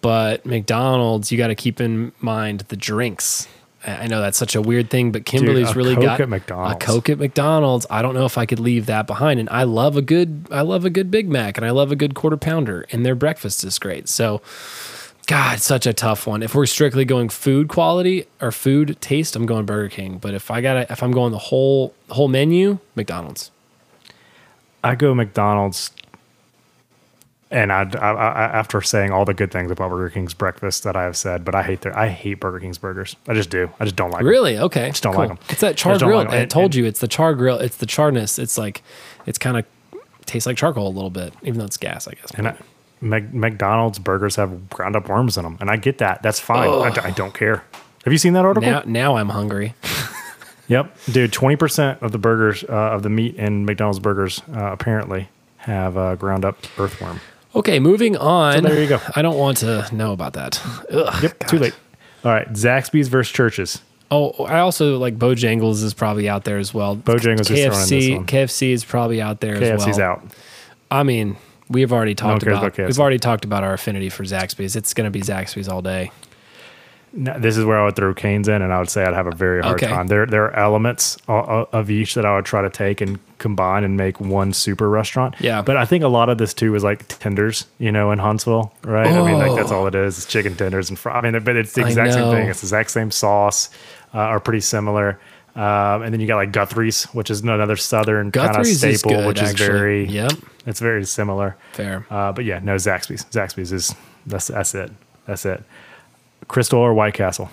But McDonald's, you got to keep in mind the drinks. I know that's such a weird thing, but Kimberly's a really Coke got at McDonald's. a Coke at McDonald's. I don't know if I could leave that behind. And I love a good, I love a good Big Mac, and I love a good quarter pounder, and their breakfast is great. So, God, such a tough one. If we're strictly going food quality or food taste, I'm going Burger King. But if I got if I'm going the whole whole menu, McDonald's. I go McDonald's, and I, I, I after saying all the good things about Burger King's breakfast that I have said, but I hate their I hate Burger King's burgers. I just do. I just don't like. Really? Okay. I Just don't cool. them. It's that I char grill. like. I told and- you it's the char grill. It's the charness. It's like it's kind of tastes like charcoal a little bit, even though it's gas, I guess. And I, Mac, McDonald's burgers have ground up worms in them, and I get that. That's fine. I don't care. Have you seen that article? now, now I'm hungry. Yep, dude. Twenty percent of the burgers, uh, of the meat in McDonald's burgers, uh, apparently have uh, ground up earthworm. Okay, moving on. there you go. I don't want to know about that. Ugh, Yep, too late. All right, Zaxby's versus Church's. Oh, I also like Bojangles is probably out there as well. Bojangles is thrown in this KFC. KFC is probably out there as well. KFC's out. I mean, we've already talked cares about, about we've already talked about our affinity for Zaxby's. It's going to be Zaxby's all day. No, this is where I would throw Cane's in, and I would say I'd have a very hard Okay. time. There, there are elements o- o- of each that I would try to take and combine and make one super restaurant. Yeah. but I think a lot of this too is like tenders, you know, in Huntsville, right? I mean, like that's all it is. It's chicken tenders and fry. I mean, but it's the exact same thing. It's the exact same sauce, uh, are pretty similar. Um, and then you got like Guthrie's, which is another southern kind of Guthrie's is staple, good, which is actually. very, Yep. it's very similar. Fair. Uh, but yeah, no Zaxby's. Zaxby's is that's that's it. That's it. Krystal or White Castle.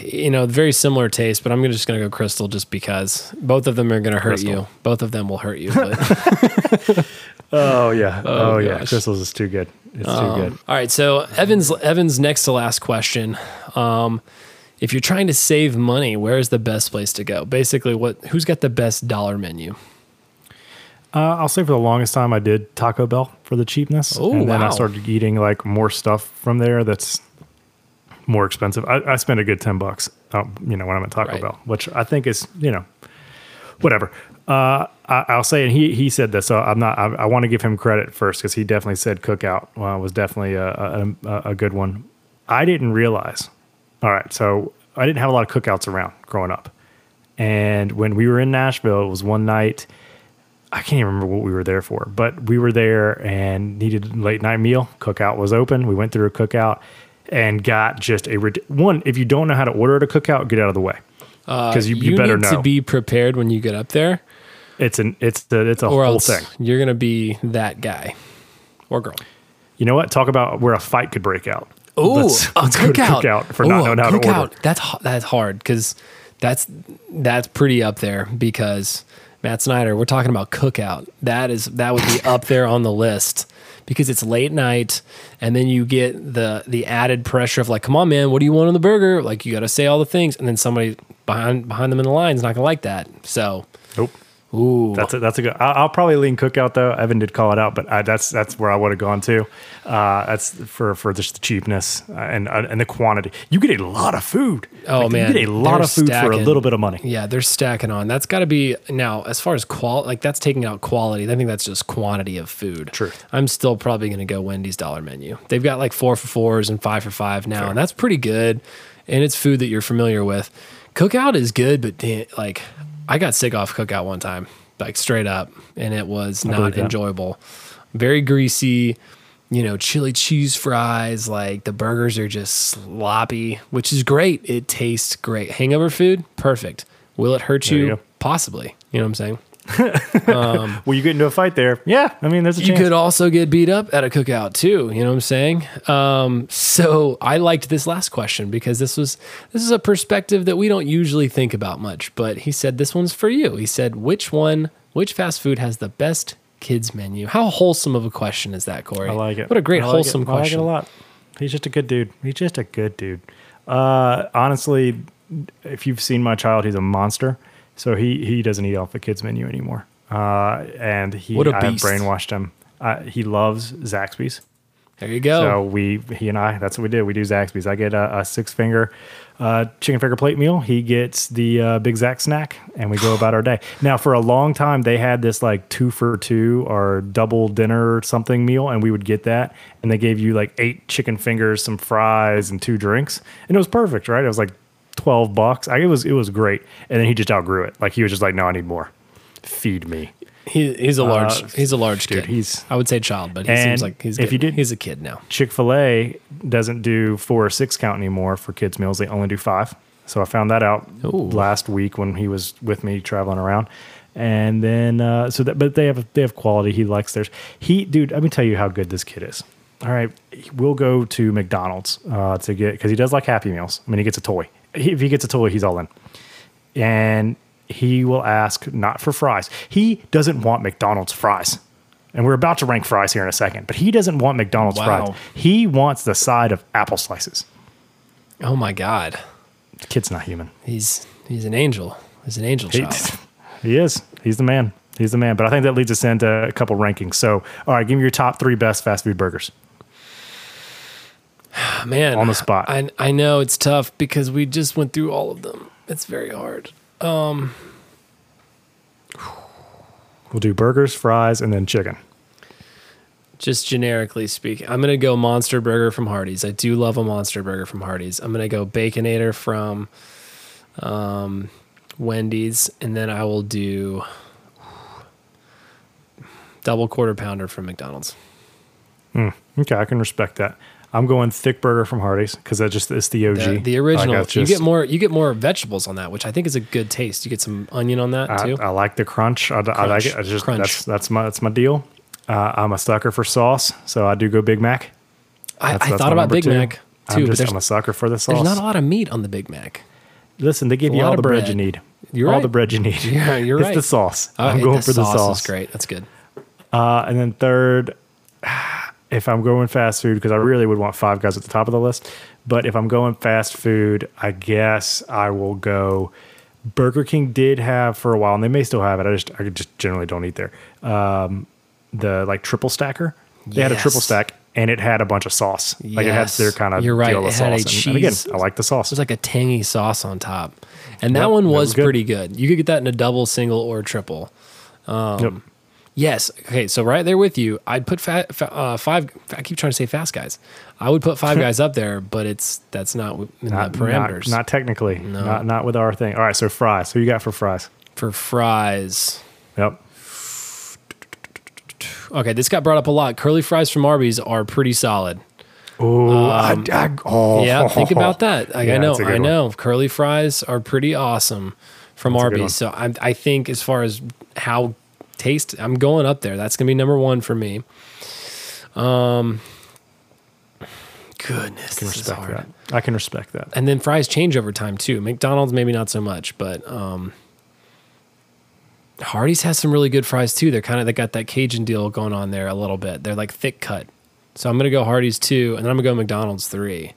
you know, very similar taste, but I'm gonna- just going to go Krystal just because both of them are going to hurt Krystal. you. Both of them will hurt you. Oh yeah. Oh, yeah. gosh. Krystals is too good. It's too good. All right, so Evan's Evan's next to last question. Um, if you're trying to save money, where is the best place to go? Basically, what who's got the best dollar menu? Uh, I'll say for the longest time I did Taco Bell for the cheapness, Oh, and then I started eating like more stuff from there that's more expensive. I, I spend a good ten bucks, uh, you know, when I'm at Taco Right. Bell, which I think is you know, whatever. Uh, I, I'll say, and he he said this, so I'm not. I, I want to give him credit first because he definitely said Cookout uh, was definitely a a a good one. I didn't realize. All right, so I didn't have a lot of cookouts around growing up, and when we were in Nashville, it was one night. I can't even remember what we were there for, but we were there and needed a late night meal. Cookout was open. We went through a cookout and got just a one. If you don't know how to order at a cookout, get out of the way uh, because you, you, better need know to be prepared when you get up there, it's an it's the it's a or whole thing. you're gonna be that guy or girl. You know what? Talk about where a fight could break out. Oh, let's, a let's go to cookout. cookout for Ooh, not knowing how to order. That's that's hard because that's that's pretty up there because Matt Snyder. We're talking about cookout. That is that would be up there on the list because it's late night and then you get the the added pressure of like, come on, man, what do you want on the burger? Like you got to say all the things, and then somebody behind behind them in the line is not gonna like that. So, Nope. Ooh, That's a, that's a good. I'll, I'll probably lean cookout though. Evan did call it out, but I, that's that's where I would have gone to. Uh, that's for for just the cheapness uh, and uh, and the quantity. You get a lot of food. Oh, Like, man. you get a lot They're of food for a little bit of money. Yeah, they're stacking on. That's got to be now as far as qual like that's taking out quality. I think that's just quantity of food. Truth. I'm still probably going to go Wendy's dollar menu. They've got like 4 for 4s and 5 for 5 now, and that's pretty good. And it's food that you're familiar with. Cookout is good, but like I got sick off cookout one time, like straight up, and it was not believe that. enjoyable. Very greasy, you know, chili cheese fries. Like the burgers are just sloppy, which is great. It tastes great. Hangover food, perfect. Will it hurt you? you. Possibly. You know what I'm saying? Will you get into a fight there? Yeah, I mean, there's a You chance. could also get beat up at a cookout too. You know what I'm saying? Um, so I liked this last question because this was this is a perspective that we don't usually think about much. But he said this one's for you. He said, which one, which fast food has the best kids menu? How wholesome of a question is that, Corey? I like it. What a great like wholesome it. I like question. it a lot. He's just a good dude. He's just a good dude. Uh, honestly, if you've seen my child, he's a monster. So he he doesn't eat off the kids menu anymore. Uh, and he What a I have beast. brainwashed him. Uh, he loves Zaxby's. There you go. So we, he and I, that's what we did. We do Zaxby's. I get a, a six finger uh, chicken finger plate meal. He gets the uh, Big Zax snack, and we go about our day. Now, for a long time, they had this like two for two or double dinner or something meal, and we would get that, and they gave you like eight chicken fingers, some fries, and two drinks, and it was perfect, right? It was like twelve bucks. I, it was it was great, and then he just outgrew it. Like he was just like, no, I need more. Feed me. he, he's a large. Uh, he's a large dude, kid. he's- I would say child, but he seems like he's. if you did- he's a kid now. Chick fil A doesn't do four or six count anymore for kids' meals. They only do five. So I found that out Ooh. last week when he was with me traveling around. And then, uh, so that, but they have, they have quality. He likes theirs. He, dude, let me tell you how good this kid is. All right. We'll go to McDonald's uh, to get, because he does like Happy Meals. I mean, he gets a toy. He, if he gets a toy, he's all in. And he will ask not for fries. He doesn't want McDonald's fries. And we're about to rank fries here in a second, but he doesn't want McDonald's Wow. fries. He wants the side of apple slices. Oh my god, The kid's not human. he's he's an angel. He's an angel He, child. he is. He's the man. He's the man. But I think that leads us into a couple rankings. So, all right, give me your top three best fast food burgers. Man, On the spot. I I know it's tough because we just went through all of them. It's very hard. We'll do burgers, fries, and then chicken. Just generically speaking, I'm gonna go Monster Burger from Hardee's. I do love a Monster Burger from Hardee's. I'm gonna go Baconator from um, Wendy's, and then I will do double quarter pounder from McDonald's. Okay, I can respect that. I'm going thick burger from Hardee's because that just it's the OG. The, the Like, original. you get more. You get more vegetables on that, which I think is a good taste. You get some onion on that I, too. I like the crunch. I, I like it. I just Crunch. that's that's my that's my deal. Uh, I'm a sucker for sauce, so I do go Big Mac. I, That's- I that's thought about Big two. Mac too, I'm just there's, I'm a sucker for the sauce. there's not a lot of meat on the Big Mac. Listen, they give you all the bread. bread. you need. You're all right. the bread you need. Yeah, you're it's right. the sauce. Oh, I'm going the for the sauce. sauce. Is great. That's good. Uh, and then third, if I'm going fast food, because I really would want Five Guys at the top of the list, but if I'm going fast food, I guess I will go. Burger King did have for a while, and they may still have it. I just I just generally don't eat there. Um, the like triple stacker, they had a triple stack, and it had a bunch of sauce. Like it had their kind of You're right. deal It had a sauce. And, again, cheese- I like the sauce. There's like a tangy sauce on top, and that Yep, one was, was good. pretty good. You could get that in a double, single, or triple. Yep. Yes. Okay. So right there with you, I'd put fat, fa uh, five. I keep trying to say fast guys. I would put five guys up there, but it's that's not in Not, the parameters. not, not technically, not not with our thing. All right, so fries. Who you got for fries? for fries. Yep. Okay, this got brought up a lot. Curly fries from Arby's are pretty solid. Ooh, I, I, oh, Um, Yeah, think about that. Like, Yeah, I know, that's a good I one. know. Curly fries are pretty awesome from That's one. Arby's. So I, I think as far as how taste, I'm going up there. That's gonna be number one for me. Um, goodness, I can this is respect hard. that. I can respect that. And then fries change over time too. McDonald's maybe not so much, but um, Hardee's has some really good fries too. They're kind of they got that Cajun deal going on there a little bit. They're like thick cut. So I'm gonna go Hardee's two, and then I'm gonna go McDonald's three.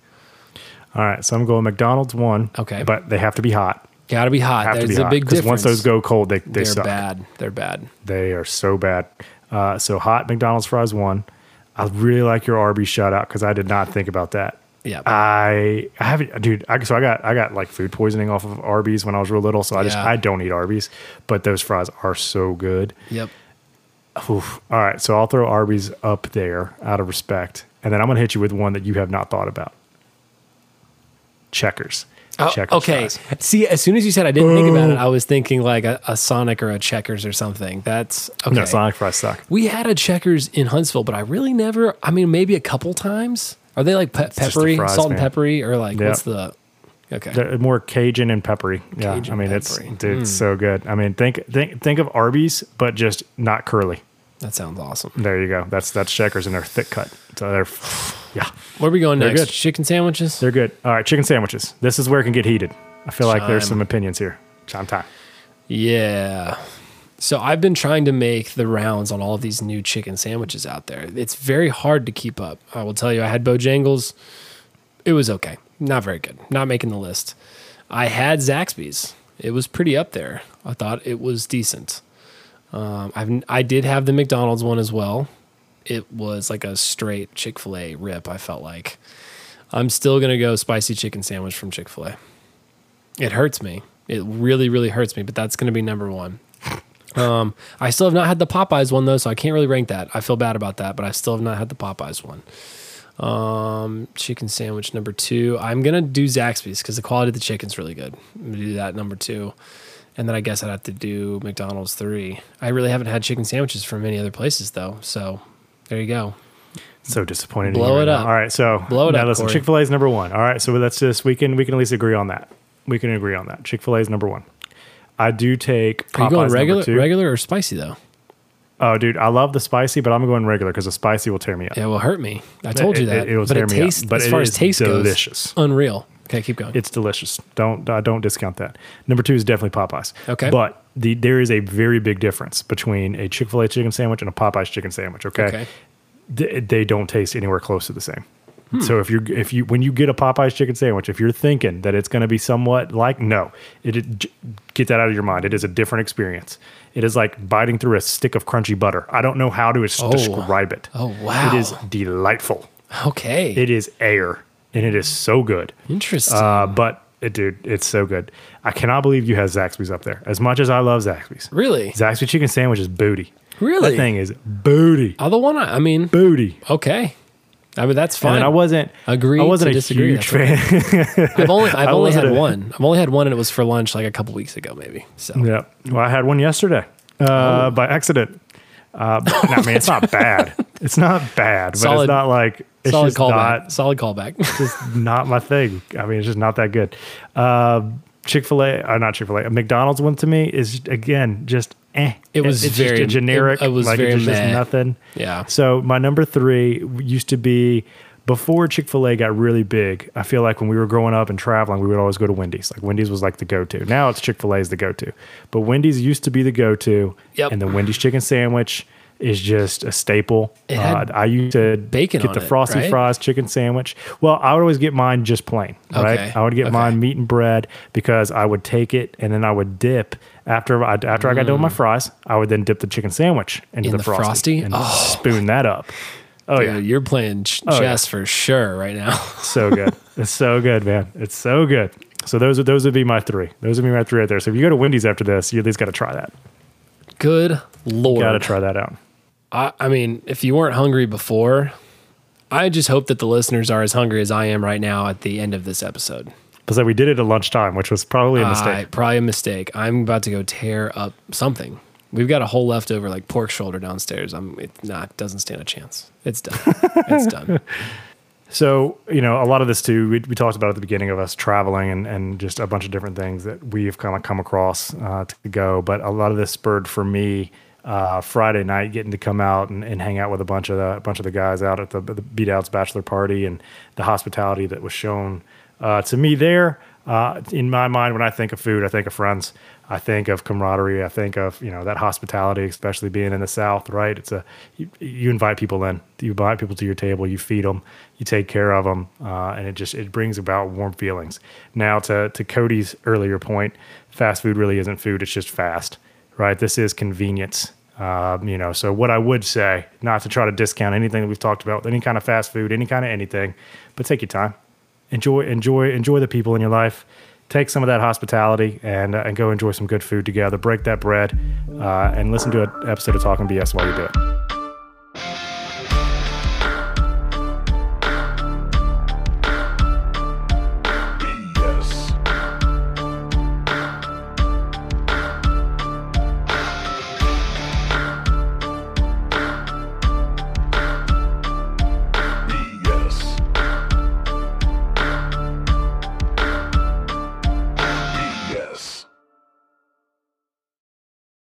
All right, so I'm going McDonald's one. Okay. but they have to be hot. Got to be hot. Have There's to be a hot big because difference. once those go cold, they they they're suck. bad. They're bad. They are so bad. Uh, so hot McDonald's fries one. I really like your Arby's shout out because I did not think about that. Yeah. I I haven't, dude. I, so I got I got like food poisoning off of Arby's when I was real little. So I just Yeah. I don't eat Arby's, but those fries are so good. Yep. Oof. All right, so I'll throw Arby's up there out of respect, and then I'm gonna hit you with one that you have not thought about. Checkers. Oh, Checkers okay. fries. See, as soon as you said I didn't think about it, I was thinking like a, a Sonic or a Checkers or something. That's okay. No, Sonic fries suck. We had a Checkers in Huntsville, but I really never. I mean, maybe a couple times. Are they like pe- just the peppery, fries, salt and peppery, or like Yeah. what's the? Okay. They're more Cajun and peppery. Yeah, Cajun I mean it's peppery. Hmm. dude, it's so good. I mean think think think of Arby's, but just not curly. That sounds awesome. There you go. That's that's Checkers and they're thick cut. So they're yeah, Where are we going They're next? good. Chicken sandwiches. they're good. All right, chicken sandwiches. This is where it can get heated. I feel like there's Chime. some opinions here. Chime time. Yeah. So I've been trying to make the rounds on all of these new chicken sandwiches out there. It's very hard to keep up. I will tell you, I had Bojangles. It was okay. Not very good. Not making the list. I had Zaxby's. It was pretty up there. I thought it was decent. Um, I've I did have the McDonald's one as well. it was like a straight Chick fil A rip, I felt like. I'm still to go spicy chicken sandwich from Chick fil A. It hurts me. It really, really hurts me, but that's to be number one. Um, I still have not had the Popeyes one though, so I can't really rank that. I feel bad about that, but I still have not had the Popeyes one. Um, chicken sandwich number two. I'm gonna do Zaxby's because the quality of the chicken's really good. I'm gonna do that number two, and then I guess I'd have to do McDonald's three. I really haven't had chicken sandwiches from any other places though, so there you go. So disappointed. Blow it up. All right, so Blow it now up, listen. Chick Fil A is number one. All right, so let's just we can we can at least agree on that. We can agree on that. Chick Fil A is number one. I do take. Are you going regular, regular or spicy though? Oh, dude, I love the spicy, but I'm going regular because the spicy will tear me up. Yeah, it will hurt me. I told you that. it- it'll but tear it me up, but as it far as taste delicious. goes, unreal. Okay, keep going. It's delicious. Don't uh, don't discount that. Number two is definitely Popeyes. Okay. but the there is a very big difference between a Chick Fil A chicken sandwich and a Popeyes chicken sandwich. Okay, Okay. They, they don't taste anywhere close to the same. Hmm. So if you if you when you get a Popeyes chicken sandwich, if you're thinking that it's going to be somewhat like no, it, it get that out of your mind. It is a different experience. It is like biting through a stick of crunchy butter. I don't know how to Oh. describe it. Oh, wow. It is delightful. okay, It is air, and it is so good. interesting. Uh, but it, dude, it's so good. I cannot believe you have Zaxby's up there. As much as I love Zaxby's, really, Zaxby chicken sandwich is booty. Really? that thing is booty, other one. I, I mean, booty. okay. I mean, that's fine. And I wasn't. Agree I wasn't a disagree, huge fan. I've only I've I only had a- one. I've only had one, and it was for lunch like a couple weeks ago, maybe. So yeah. Well, I had one yesterday Oh. uh, by accident. Uh, I mean, it's not bad. It's not bad, but Solid- it's not like it's solid callback. not solid callback. just not my thing. I mean, it's just not that good. Uh, Chick Fil A, uh, not Chick Fil A, McDonald's one to me is again just eh. It was it's very- just a generic. it- it was like very it's just meh. nothing. Yeah. So my number three used to be before Chick Fil A got really big. I feel like when we were growing up and traveling, we would always go to Wendy's. Like Wendy's was like the go to. Now it's Chick Fil A is the go to, but Wendy's used to be the go to. Yep. And the Wendy's chicken sandwich is just a staple. Uh, I used to bacon get the it, frosty right? fries chicken sandwich. Well, I would always get mine just plain, right? Okay, I would get okay. mine meat and bread because I would take it and then I would dip after I after I got done with my fries. I would then dip the chicken sandwich into Mm. In the, the frosty, Frosty? and Oh. spoon that up. Oh Dude, yeah, you're playing ch- Oh, yeah. chess for sure right now. so good. it's so good, man. It's so good. So those are those would be my three. Those would be my three right there. So if you go to Wendy's after this, you at least got to try that. Good lord. Got to try that out. I, I mean, if you weren't hungry before, I just hope that the listeners are as hungry as I am right now at the end of this episode. But we did it at lunchtime, which was probably a mistake. I- probably a mistake. I'm about to go tear up something. We've got a whole leftover like pork shoulder downstairs. I'm it not doesn't stand a chance. It's done. it's done. So, you know, a lot of this too, we, we talked about at the beginning of us traveling and, and just a bunch of different things that we've kind of come across uh, to go. But a lot of this spurred for me uh, Friday night getting to come out and, and hang out with a bunch of the, a bunch of the guys out at the, the Beat Outs bachelor party and the hospitality that was shown uh, to me there. Uh, in my mind, when I think of food, I think of friends. I think of camaraderie. I think of you know that hospitality, especially being in the South. Right? It's a you, you invite people in, you invite people to your table, you feed them, you take care of them, uh, and it just it brings about warm feelings. Now, to to Cody's earlier point, fast food really isn't food; it's just fast. Right? This is convenience. Um, you know, so what I would say, not to try to discount anything that we've talked about, any kind of fast food, any kind of anything, but take your time. Enjoy enjoy enjoy the people in your life. Take some of that hospitality and uh, and go enjoy some good food together. Break that bread uh, and listen to an episode of talking bs while you do it